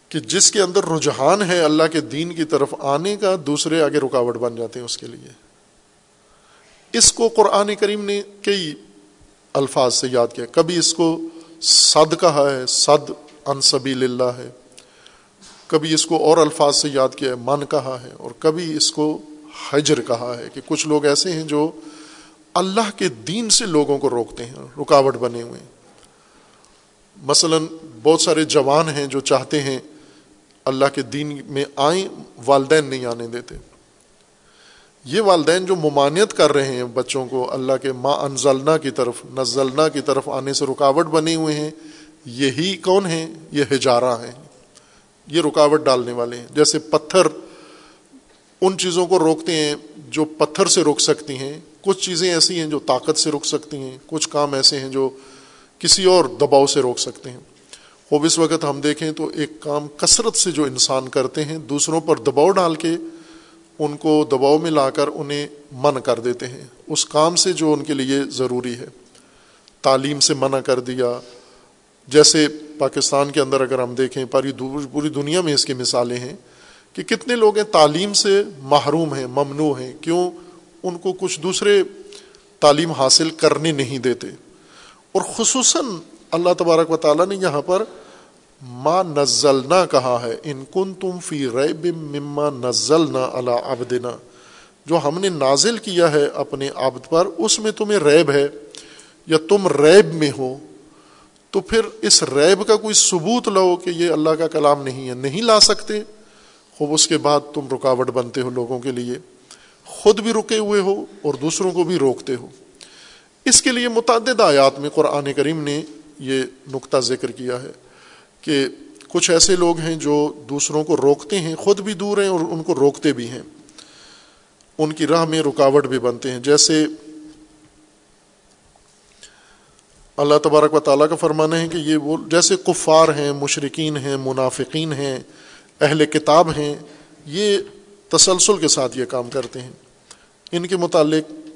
کہ جس کے اندر رجحان ہے اللہ کے دین کی طرف آنے کا، دوسرے آگے رکاوٹ بن جاتے ہیں اس کے لیے۔ اس کو قرآن کریم نے کئی الفاظ سے یاد کیا۔ کبھی اس کو صد کہا ہے، صد انصبیل اللہ ہے۔ کبھی اس کو اور الفاظ سے یاد کیا ہے، من کہا ہے۔ اور کبھی اس کو حجر کہا ہے کہ کچھ لوگ ایسے ہیں جو اللہ کے دین سے لوگوں کو روکتے ہیں، رکاوٹ بنے ہوئے ہیں۔ مثلا بہت سارے جوان ہیں جو چاہتے ہیں اللہ کے دین میں آئیں، والدین نہیں آنے دیتے۔ یہ والدین جو ممانعت کر رہے ہیں بچوں کو اللہ کے ماں انزلنا کی طرف، نزلنا کی طرف آنے سے رکاوٹ بنے ہوئے ہیں، یہی کون ہیں؟ یہ ہجارہ ہیں۔ یہ رکاوٹ ڈالنے والے ہیں۔ جیسے پتھر ان چیزوں کو روکتے ہیں جو پتھر سے روک سکتی ہیں۔ کچھ چیزیں ایسی ہیں جو طاقت سے روک سکتی ہیں۔ کچھ کام ایسے ہیں جو کسی اور دباؤ سے روک سکتے ہیں۔ خوب اس وقت ہم دیکھیں تو ایک کام کثرت سے جو انسان کرتے ہیں، دوسروں پر دباؤ ڈال کے ان کو دباؤ میں لا کر انہیں من کر دیتے ہیں۔ اس کام سے جو ان کے لیے ضروری ہے۔ تعلیم سے منع کر دیا۔ جیسے پاکستان کے اندر اگر ہم دیکھیں، پاری پوری دنیا میں اس کی مثالیں ہیں۔ کہ کتنے لوگ ہیں تعلیم سے محروم ہیں، ممنوع ہیں، کیوں؟ ان کو کچھ دوسرے تعلیم حاصل کرنے نہیں دیتے۔ اور خصوصاً اللہ تبارک و تعالیٰ نے یہاں پر ما نزلنا کہا ہے، ان کن تم فی ریب مما نزلنا اللہ ابدنا جو ہم نے نازل کیا ہے اپنے عبد پر، اس میں تمہیں ریب ہے۔ یا تم ریب میں ہو، تو پھر اس ریب کا کوئی ثبوت لو کہ یہ اللہ کا کلام نہیں ہے، نہیں لا سکتے۔ خوب اس کے بعد تم رکاوٹ بنتے ہو لوگوں کے لیے، خود بھی رکے ہوئے ہو اور دوسروں کو بھی روکتے ہو۔ اس کے لیے متعدد آیات میں قرآن کریم نے یہ نقطہ ذکر کیا ہے کہ کچھ ایسے لوگ ہیں جو دوسروں کو روکتے ہیں، خود بھی دور ہیں اور ان کو روکتے بھی ہیں۔ ان کی راہ میں رکاوٹ بھی بنتے ہیں۔ جیسے اللہ تبارک و تعالیٰ کا فرمانا ہے کہ یہ وہ، جیسے کفار ہیں مشرقین ہیں، منافقین ہیں اہل کتاب ہیں یہ تسلسل کے ساتھ یہ کام کرتے ہیں۔ ان کے متعلق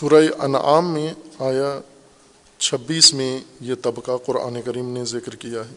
سورہ انعام میں آیا چھبیس میں یہ طبقہ قرآن کریم نے ذکر کیا ہے۔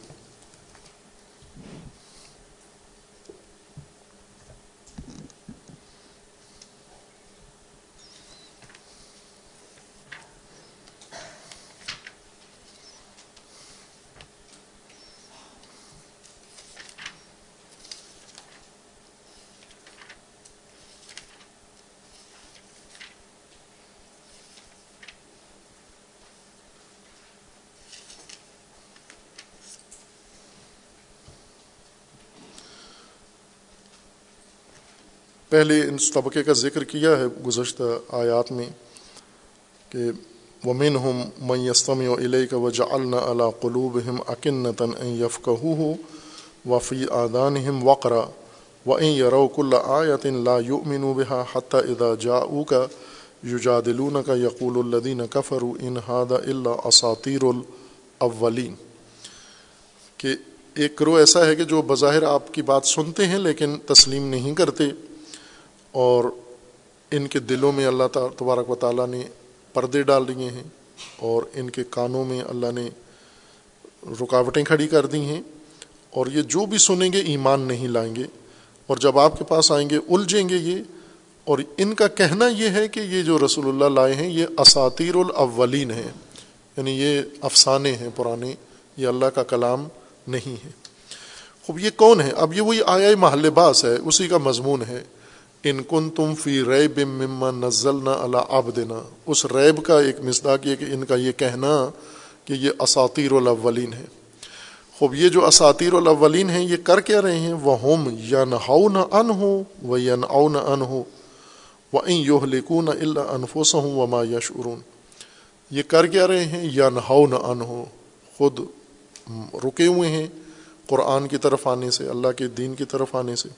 پہلے ان طبقے کا ذکر کیا ہے گزشتہ آیات میں کہ ومن ہم میستم و علیہ کا وجہ اللہ قلوب ہم اکنتاً یفقہ ہو وفی آدان ہم وقرا و این یروک اللہ آیت لا یؤمن بها حتى اذا جاءوك يجادلونك يقول الذين كفروا ان هذا الا اساطير الاولين کہ ایک کرو ایسا ہے کہ جو بظاہر آپ کی بات سنتے ہیں لیکن تسلیم نہیں کرتے اور ان کے دلوں میں اللہ تبارک و تعالیٰ نے پردے ڈال دیے ہیں اور ان کے کانوں میں اللہ نے رکاوٹیں کھڑی کر دی ہیں اور یہ جو بھی سنیں گے ایمان نہیں لائیں گے اور جب آپ کے پاس آئیں گے الجھیں گے یہ اور ان کا کہنا یہ ہے کہ یہ جو رسول اللہ لائے ہیں یہ اساتیر الاولین ہیں یعنی یہ افسانے ہیں پرانے یہ اللہ کا کلام نہیں ہے۔ خوب یہ کون ہے؟ اب یہ وہی آیا محل باس ہے، اسی کا مضمون ہے۔ ان کن تم فی ریب مما نزل نہ اللہ آب دینا اس ریب کا ایک مزداق یہ کہ ان کا یہ کہنا کہ یہ اساتیر الاولین ہے خوب یہ جو اساتیر الاولین ہیں، یہ کر کیا رہے ہیں؟ وہ ہوم یا نہ نہ ان ہو و یا نہ نہ ان ہو و این یوہ لکھوں نہ اللہ انفوس ہوں و ما یشعرون یہ کر کیا رہے ہیں؟ یا نہ نہ ان ہو خود رکے ہوئے ہیں قرآن کی طرف آنے سے، اللہ کے دین کی طرف آنے سے۔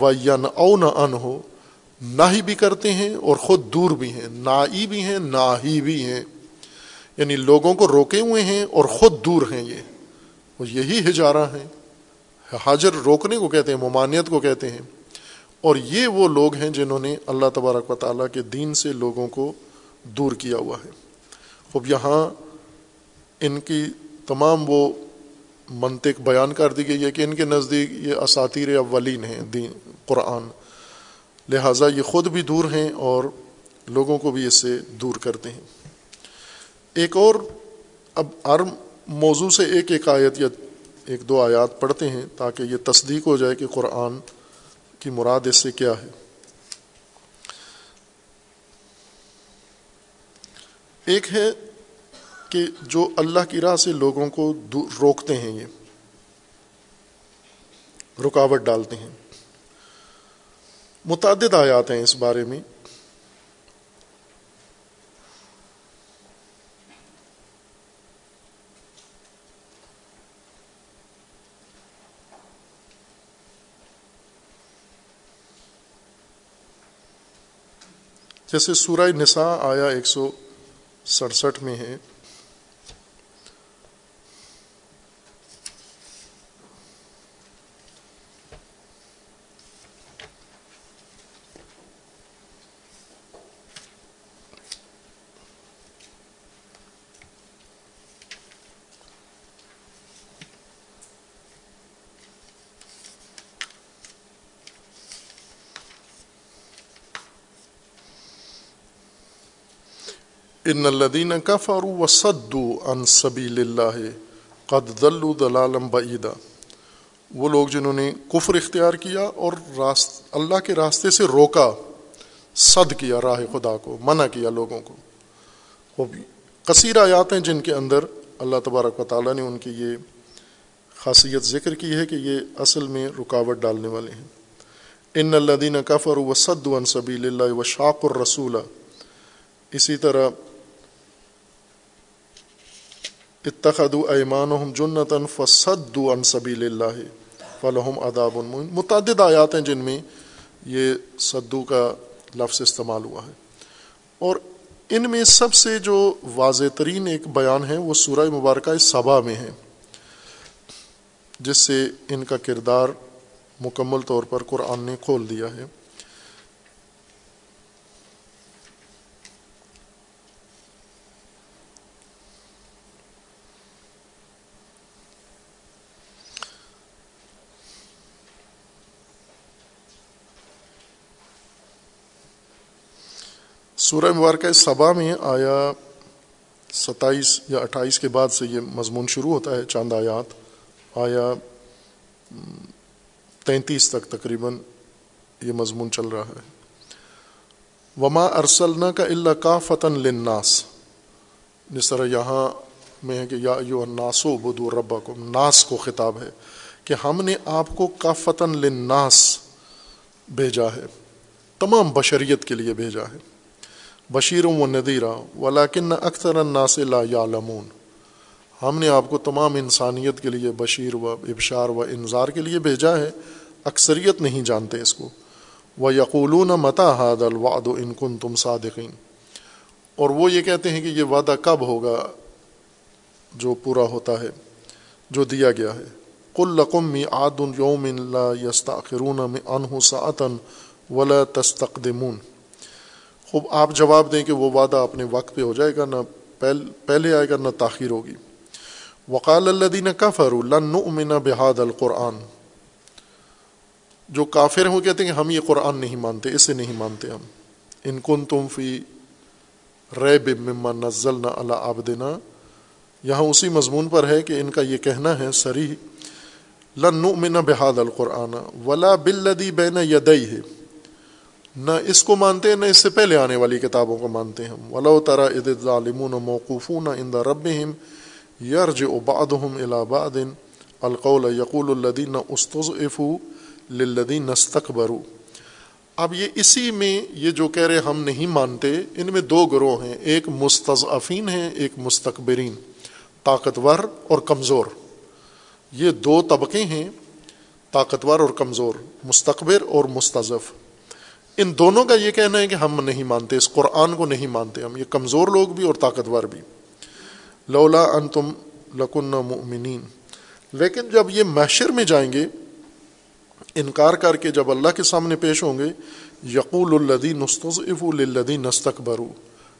و ین او نہ ان ہو نہ ہی بھی کرتے ہیں اور خود دور بھی ہیں نہ ہی بھی ہیں نہ ہی بھی ہیں۔ یعنی لوگوں کو روکے ہوئے ہیں اور خود دور ہیں یہ۔ وہ یہی ہجارہ ہیں۔ حاجر روکنے کو کہتے ہیں، ممانعت کو کہتے ہیں۔ اور یہ وہ لوگ ہیں جنہوں نے اللہ تبارک و تعالیٰ کے دین سے لوگوں کو دور کیا ہوا ہے۔ اب یہاں ان کی تمام وہ منطق بیان کر دی گئی ہے کہ ان کے نزدیک یہ اساتیر اولین ہیں دین، قرآن۔ لہٰذا یہ خود بھی دور ہیں اور لوگوں کو بھی اس سے دور کرتے ہیں۔ ایک اور، اب ہر موضوع سے ایک ایک آیت یا ایک دو آیات پڑھتے ہیں تاکہ یہ تصدیق ہو جائے کہ قرآن کی مراد اس سے کیا ہے۔ ایک ہے کہ جو اللہ کی راہ سے لوگوں کو روکتے ہیں یہ، رکاوٹ ڈالتے ہیں۔ متعدد آیات ہیں اس بارے میں۔ جیسے سورہ نساء آیا ایک سو سڑسٹھ میں ہے۔ ان الدین کفر و صدو ان سبیل اللہ قد دلو دلالم بعیدہ وہ لوگ جنہوں نے کفر اختیار کیا اور راست، اللہ کے راستے سے روکا، صد کیا راہ خدا کو، منع کیا لوگوں کو۔ وہ کثیر آیات ہیں جن کے اندر اللہ تبارک و تعالیٰ نے ان کی یہ خاصیت ذکر کی ہے کہ یہ اصل میں رکاوٹ ڈالنے والے ہیں۔ ان الدین کفر و صد ان سبیل اللہ و شاق الرسول۔ اسی طرح اتخذ ایمان جنتاً فصد عن سبیل اللہ فلحم اداب متعدد آیات ہیں جن میں یہ صدو کا لفظ استعمال ہوا ہے۔ اور ان میں سب سے جو واضح ترین ایک بیان ہے وہ سورہ مبارکہ صبا میں ہے، جس سے ان کا کردار مکمل طور پر قرآن نے کھول دیا ہے۔ سورہ مبارکہ صبا میں آیا ستائیس یا اٹھائیس کے بعد سے یہ مضمون شروع ہوتا ہے، چاند آیات، آیا تینتیس تک تقریباً یہ مضمون چل رہا ہے۔ وما ارسلنا کا اللہ کا فتن لناس جس طرح یہاں میں ہے کہ یا یو ناسو بدو ربا کو ناس کو خطاب ہے کہ ہم نے آپ کو کا فتن لناس بھیجا ہے، تمام بشریت کے لیے بھیجا ہے۔ بشیر و ندیرہ ولاکن اکثر الناس لا یعلمون۔ ہم نے آپ کو تمام انسانیت کے لیے بشیر و ابشار و انظار کے لیے بھیجا ہے، اکثریت نہیں جانتے اس کو۔ وہ یقولون متا حاد الواد و انکن تم صادقین اور وہ یہ کہتے ہیں کہ یہ وعدہ کب ہوگا جو پورا ہوتا ہے، جو دیا گیا ہے۔ کل لقم می عاد یوم لا یستاخرون میں انہ سعتن ولا تستقدمون۔ خوب آپ جواب دیں کہ وہ وعدہ اپنے وقت پہ ہو جائے گا، نہ پہلے آئے گا نہ تاخیر ہوگی۔ وقال الدین کفر لن بحاد القرآن۔ جو کافر ہیں وہ کہتے ہیں کہ ہم یہ قرآن نہیں مانتے، اسے نہیں مانتے ہم۔ ان کن تم فی ریب مما نزل نہ اللہ آبدنا یہاں اسی مضمون پر ہے کہ ان کا یہ کہنا ہے سری لن نؤمن بحاد القرآن ولا بلدی بین یدئی ہے نہ اس کو مانتے ہیں، نہ اس سے پہلے آنے والی کتابوں کو مانتے ہیں ولو ترا اد ظالمون موقوفون عند ربهم يرجع بعضهم الى بعض۔ القول يقول الذين استضعفوا للذين استكبروا۔ اب یہ اسی میں یہ جو کہہ رہے ہم نہیں مانتے، ان میں دو گروہ ہیں۔ ایک مستضعفین ہیں، ایک مستقبرین طاقتور اور کمزور۔ یہ دو طبقے ہیں، طاقتور اور کمزور۔ مستقبر اور مستضف ان دونوں کا یہ کہنا ہے کہ ہم نہیں مانتے، اس قرآن کو نہیں مانتے ہم، یہ کمزور لوگ بھی اور طاقتور بھی۔ لولا ان تم لکن مؤمنین۔ لیکن جب یہ محشر میں جائیں گے، انکار کر کے جب اللہ کے سامنے پیش ہوں گے، یقول الدی نستف الدی نستقبرو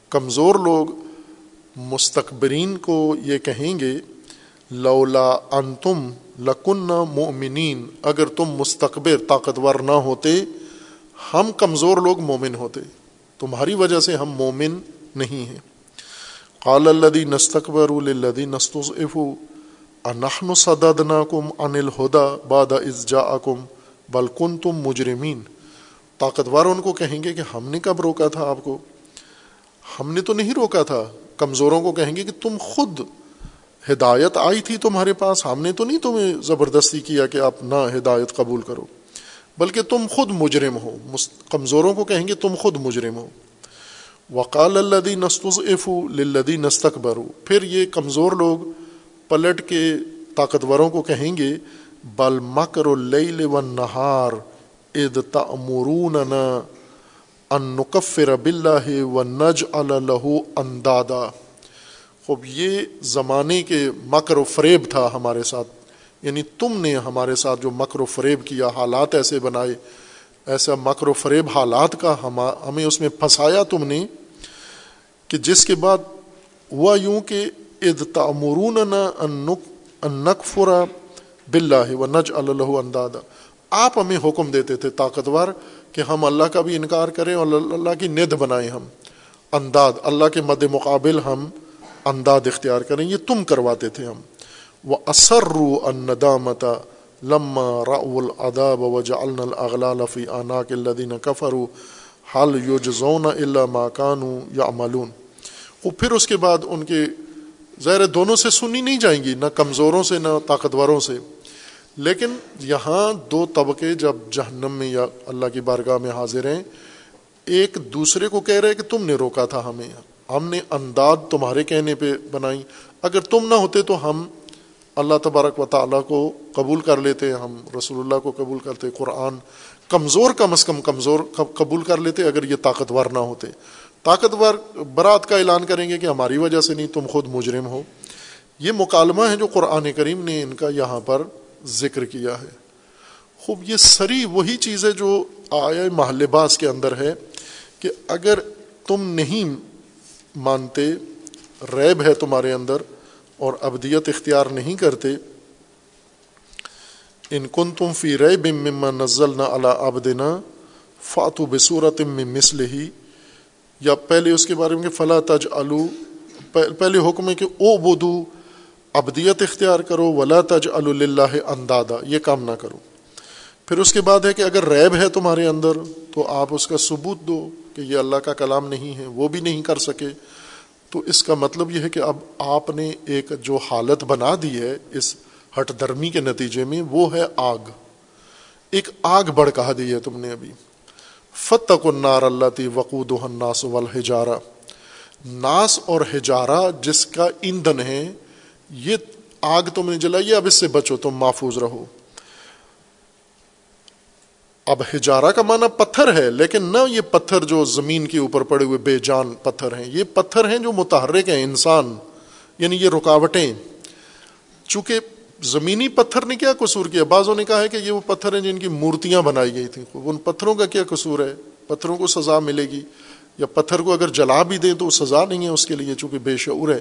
کمزور لوگ مستقبرین کو یہ کہیں گے، لولا ان تم لکن مؤمنین۔ اگر تم مستقبر طاقتور نہ ہوتے ہم کمزور لوگ مومن ہوتے، تمہاری وجہ سے ہم مومن نہیں ہیں۔ قال الدی نستقبر الدی نستف انخن صددنا کم انل ہدا باد از جا کم بلکن تم مجرمین۔ طاقتور ان کو کہیں گے کہ ہم نے کب روکا تھا آپ کو؟ ہم نے تو نہیں روکا تھا۔ کمزوروں کو کہیں گے کہ تم خود ہدایت آئی تھی تمہارے پاس، ہم نے تو نہیں تمہیں زبردستی کیا کہ آپ نہ ہدایت قبول کرو۔ بلکہ تم خود مجرم ہو۔ کمزوروں کو کہیں گے تم خود مجرم ہو۔ وقال الدی نستف لدی نستقبر پھر یہ کمزور لوگ پلٹ کے طاقتوروں کو کہیں گے، بل مکر اللیل والنہار اذ تأمرون ان نکفر باللہ و نج له اندادا۔ خوب، یہ زمانے کے مکر و فریب تھا ہمارے ساتھ۔ یعنی تم نے ہمارے ساتھ جو مکر و فریب کیا، حالات ایسے بنائے، ایسا مکر و فریب حالات کا ہمیں اس میں پھنسایا تم نے کہ جس کے بعد ہوا یوں کہ اد تعمرون نقفرا بلّہ و نج اللہ اندادا۔ آپ ہمیں حکم دیتے تھے طاقتور کہ ہم اللہ کا بھی انکار کریں اور اللہ کی ند بنائیں ہم۔ انداد، اللہ کے مد مقابل ہم انداد اختیار کریں، یہ تم کرواتے تھے ہم۔ وہ اثر رو لما راول اداب و جلن الاغلال فی آنا کے لدین کفرو حل یو جزون اللہ ماکانو یا وہ پھر اس کے بعد ان کے ظاہر دونوں سے سنی نہیں جائیں گی، نہ کمزوروں سے، نہ طاقتوروں سے۔ لیکن یہاں دو طبقے جب جہنم میں یا اللہ کی بارگاہ میں حاضر ہیں، ایک دوسرے کو کہہ رہے کہ تم نے روکا تھا ہمیں۔ ہم نے انداز تمہارے کہنے پہ بنائی۔ اگر تم نہ ہوتے تو ہم اللہ تبارک و تعالیٰ کو قبول کر لیتے، ہم رسول اللہ کو قبول کرتے، قرآن کمزور کم از کم کمزور قبول کر لیتے اگر یہ طاقتور نہ ہوتے۔ طاقتور برات کا اعلان کریں گے کہ ہماری وجہ سے نہیں، تم خود مجرم ہو۔ یہ مکالمہ ہے جو قرآن کریم نے ان کا یہاں پر ذکر کیا ہے۔ خوب، یہ سری وہی چیز ہے جو آیا محلباس کے اندر ہے کہ اگر تم نہیں مانتے، ریب ہے تمہارے اندر اور ابدیت اختیار نہیں کرتے، ان کن تم فی ریب مما نزل نہ اللہ ابدنا فاتو بصورت مسل ہی یا پہلے اس کے بارے میں فلاں تج الو پہلے حکم ہے کہ او بدو ابدیت اختیار کرو، ولا تج اللہ اندادا، یہ کام نہ کرو۔ پھر اس کے بعد ہے کہ اگر ریب ہے تمہارے اندر، تو آپ اس کا ثبوت دو کہ یہ اللہ کا کلام نہیں ہے، وہ بھی نہیں کر سکے۔ تو اس کا مطلب یہ ہے کہ اب آپ نے ایک جو حالت بنا دی ہے اس ہٹ درمی کے نتیجے میں، وہ ہے آگ۔ ایک آگ بڑھ کہا دی ہے تم نے ابھی۔ فتق النار اللہ تی وقود الناس والحجارہ ناس اور ہجارہ جس کا ایندھن ہے، یہ آگ تم نے جلائی اب اس سے بچو، تم محفوظ رہو۔ اب ہجارہ کا معنی پتھر ہے، لیکن نہ یہ پتھر جو زمین کے اوپر پڑے ہوئے بے جان پتھر ہیں، یہ پتھر ہیں جو متحرک ہیں، انسان یعنی یہ رکاوٹیں۔ چونکہ زمینی پتھر نے کیا قصور کیا؟ بعضوں نے کہا ہے کہ یہ وہ پتھر ہیں جن کی مورتیاں بنائی گئی تھیں۔ ان پتھروں کا کیا قصور ہے؟ پتھروں کو سزا ملے گی، یا پتھر کو اگر جلا بھی دیں تو سزا نہیں ہے اس کے لیے چونکہ بے شعور ہے۔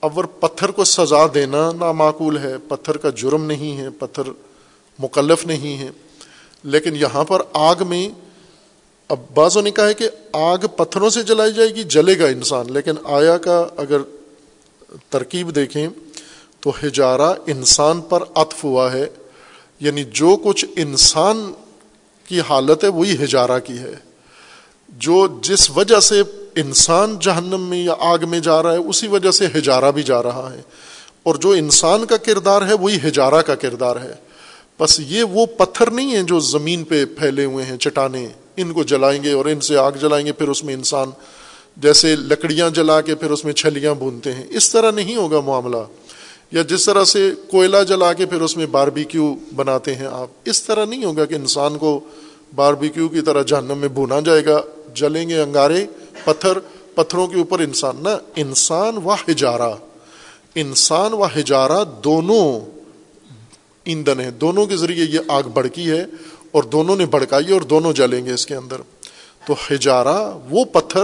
اور پتھر کو سزا دینا نامعقول ہے، پتھر کا جرم نہیں ہے، پتھر مکلف نہیں ہے۔ لیکن یہاں پر آگ میں، اب بعضوں نے کہا ہے کہ آگ پتھروں سے جلائی جائے گی، جلے گا انسان، لیکن آیا کا اگر ترکیب دیکھیں تو ہجارہ انسان پر عطف ہوا ہے یعنی جو کچھ انسان کی حالت ہے وہی ہجارہ کی ہے۔ جو جس وجہ سے انسان جہنم میں یا آگ میں جا رہا ہے، اسی وجہ سے ہجارہ بھی جا رہا ہے۔ اور جو انسان کا کردار ہے، وہی ہجارہ کا کردار ہے۔ بس یہ وہ پتھر نہیں ہیں جو زمین پہ پھیلے ہوئے ہیں، چٹانے۔ ان کو جلائیں گے اور ان سے آگ جلائیں گے، پھر اس میں انسان جیسے لکڑیاں جلا کے پھر اس میں چھلیاں بونتے ہیں۔ اس طرح نہیں ہوگا معاملہ۔ یا جس طرح سے کوئلہ جلا کے پھر اس میں باربیکیو بناتے ہیں آپ۔ اس طرح نہیں ہوگا کہ انسان کو باربیکیو کی طرح جہنم میں بھونا جائے گا، جلیں گے انگارے، پتھر، پتھروں کے اوپر انسان۔ نہ، انسان و ہجارہ انسان و ہجارہ دونوں ایندھن ہے۔ دونوں کے ذریعے یہ آگ بڑکی ہے اور دونوں نے بڑکائی اور دونوں جلیں گے اس کے اندر۔ تو ہجارہ وہ پتھر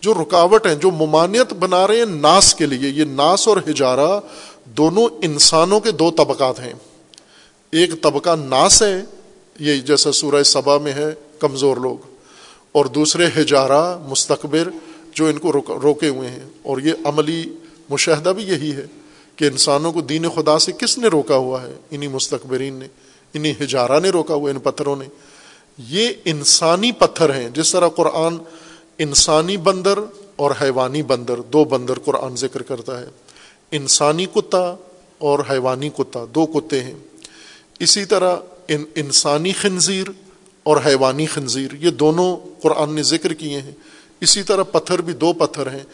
جو رکاوٹ ہیں، جو ممانعت بنا رہے ہیں ناس کے لیے، یہ ناس اور ہجارہ دونوں انسانوں کے دو طبقات ہیں۔ ایک طبقہ ناس ہے، یہ جیسا سورہ صبا میں ہے، کمزور لوگ۔ اور دوسرے ہجارہ مستقبر جو ان کو روکے ہوئے ہیں۔ اور یہ عملی مشاہدہ بھی یہی ہے۔ کہ انسانوں کو دین خدا سے کس نے روکا ہوا ہے؟ انہی مستقبرین نے، انہی ہجارہ نے روکا ہوا ان پتھروں نے۔ یہ انسانی پتھر ہیں۔ جس طرح قرآن انسانی بندر اور حیوانی بندر، دو بندر قرآن ذکر کرتا ہے۔ انسانی کتا اور حیوانی کتا، دو کتے ہیں۔ اسی طرح ان انسانی خنزیر اور حیوانی خنزیر، یہ دونوں قرآن نے ذکر کیے ہیں۔ اسی طرح پتھر بھی دو پتھر ہیں۔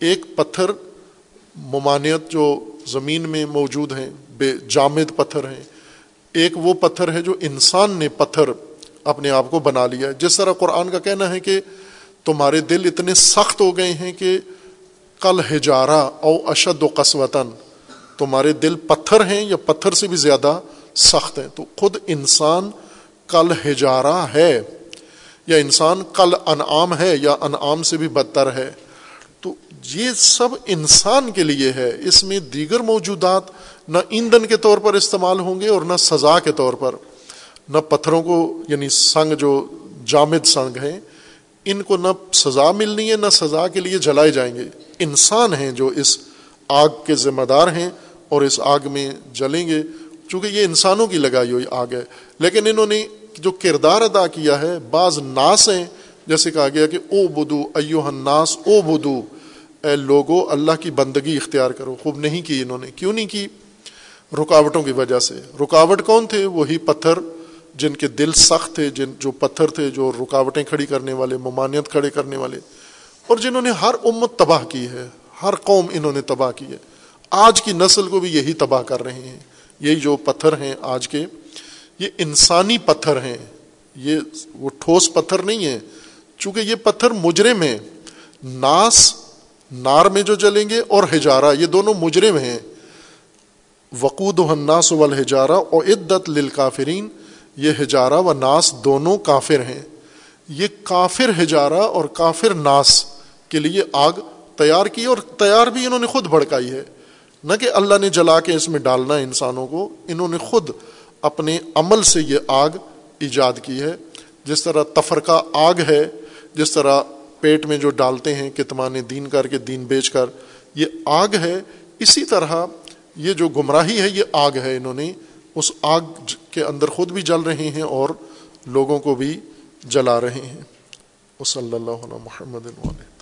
ایک پتھر ممانعت جو زمین میں موجود ہیں، بے جامد پتھر ہیں۔ ایک وہ پتھر ہے جو انسان نے پتھر اپنے آپ کو بنا لیا ہے۔ جس طرح قرآن کا کہنا ہے کہ تمہارے دل اتنے سخت ہو گئے ہیں کہ کل ہجارہ او اشد و قسوتاً، تمہارے دل پتھر ہیں یا پتھر سے بھی زیادہ سخت ہیں۔ تو خود انسان کل ہجارہ ہے یا انسان کل انعام ہے یا انعام سے بھی بدتر ہے۔ تو یہ سب انسان کے لیے ہے۔ اس میں دیگر موجودات نہ ایندھن کے طور پر استعمال ہوں گے اور نہ سزا کے طور پر۔ نہ پتھروں کو یعنی سنگ جو جامد سنگ ہیں، ان کو نہ سزا ملنی ہے، نہ سزا کے لیے جلائے جائیں گے۔ انسان ہیں جو اس آگ کے ذمہ دار ہیں اور اس آگ میں جلیں گے۔ چونکہ یہ انسانوں کی لگائی ہوئی آگ ہے۔ لیکن انہوں نے جو کردار ادا کیا ہے، بعض ناس ہیں۔ جیسے کہا گیا کہ او بدو ایو ناس او بدو اے لوگو، اللہ کی بندگی اختیار کرو۔ خوب نہیں کی انہوں نے۔ کیوں نہیں کی؟ رکاوٹوں کی وجہ سے۔ رکاوٹ کون تھے؟ وہی پتھر جن کے دل سخت تھے، جن جو پتھر تھے، جو رکاوٹیں کھڑی کرنے والے، ممانعت کھڑے کرنے والے۔ اور جنہوں نے ہر امت تباہ کی ہے، ہر قوم انہوں نے تباہ کی ہے۔ آج کی نسل کو بھی یہی تباہ کر رہے ہیں۔ یہی جو پتھر ہیں آج کے، یہ انسانی پتھر ہیں۔ یہ وہ ٹھوس پتھر نہیں ہے چونکہ یہ پتھر مجرم ہیں۔ ناس نار میں جو جلیں گے اور ہجارہ یہ دونوں مجرم ہیں۔ وقود و ناس والجارہ اور عدت للکافرین، یہ ہجارہ و ناس دونوں کافر ہیں۔ یہ کافر ہجارہ اور کافر ناس کے لیے آگ تیار کی اور تیار بھی انہوں نے خود بھڑکائی ہے۔ نہ کہ اللہ نے جلا کے اس میں ڈالنا ہے انسانوں کو، انہوں نے خود اپنے عمل سے یہ آگ ایجاد کی ہے۔ جس طرح تفرقہ آگ ہے، جس طرح پیٹ میں جو ڈالتے ہیں کتمان دین کر کے دین بیچ کر، یہ آگ ہے۔ اسی طرح یہ جو گمراہی ہے، یہ آگ ہے۔ انہوں نے اس آگ کے اندر خود بھی جل رہے ہیں اور لوگوں کو بھی جلا رہے ہیں۔ وہ صلی اللہ علیہ محمد علیہ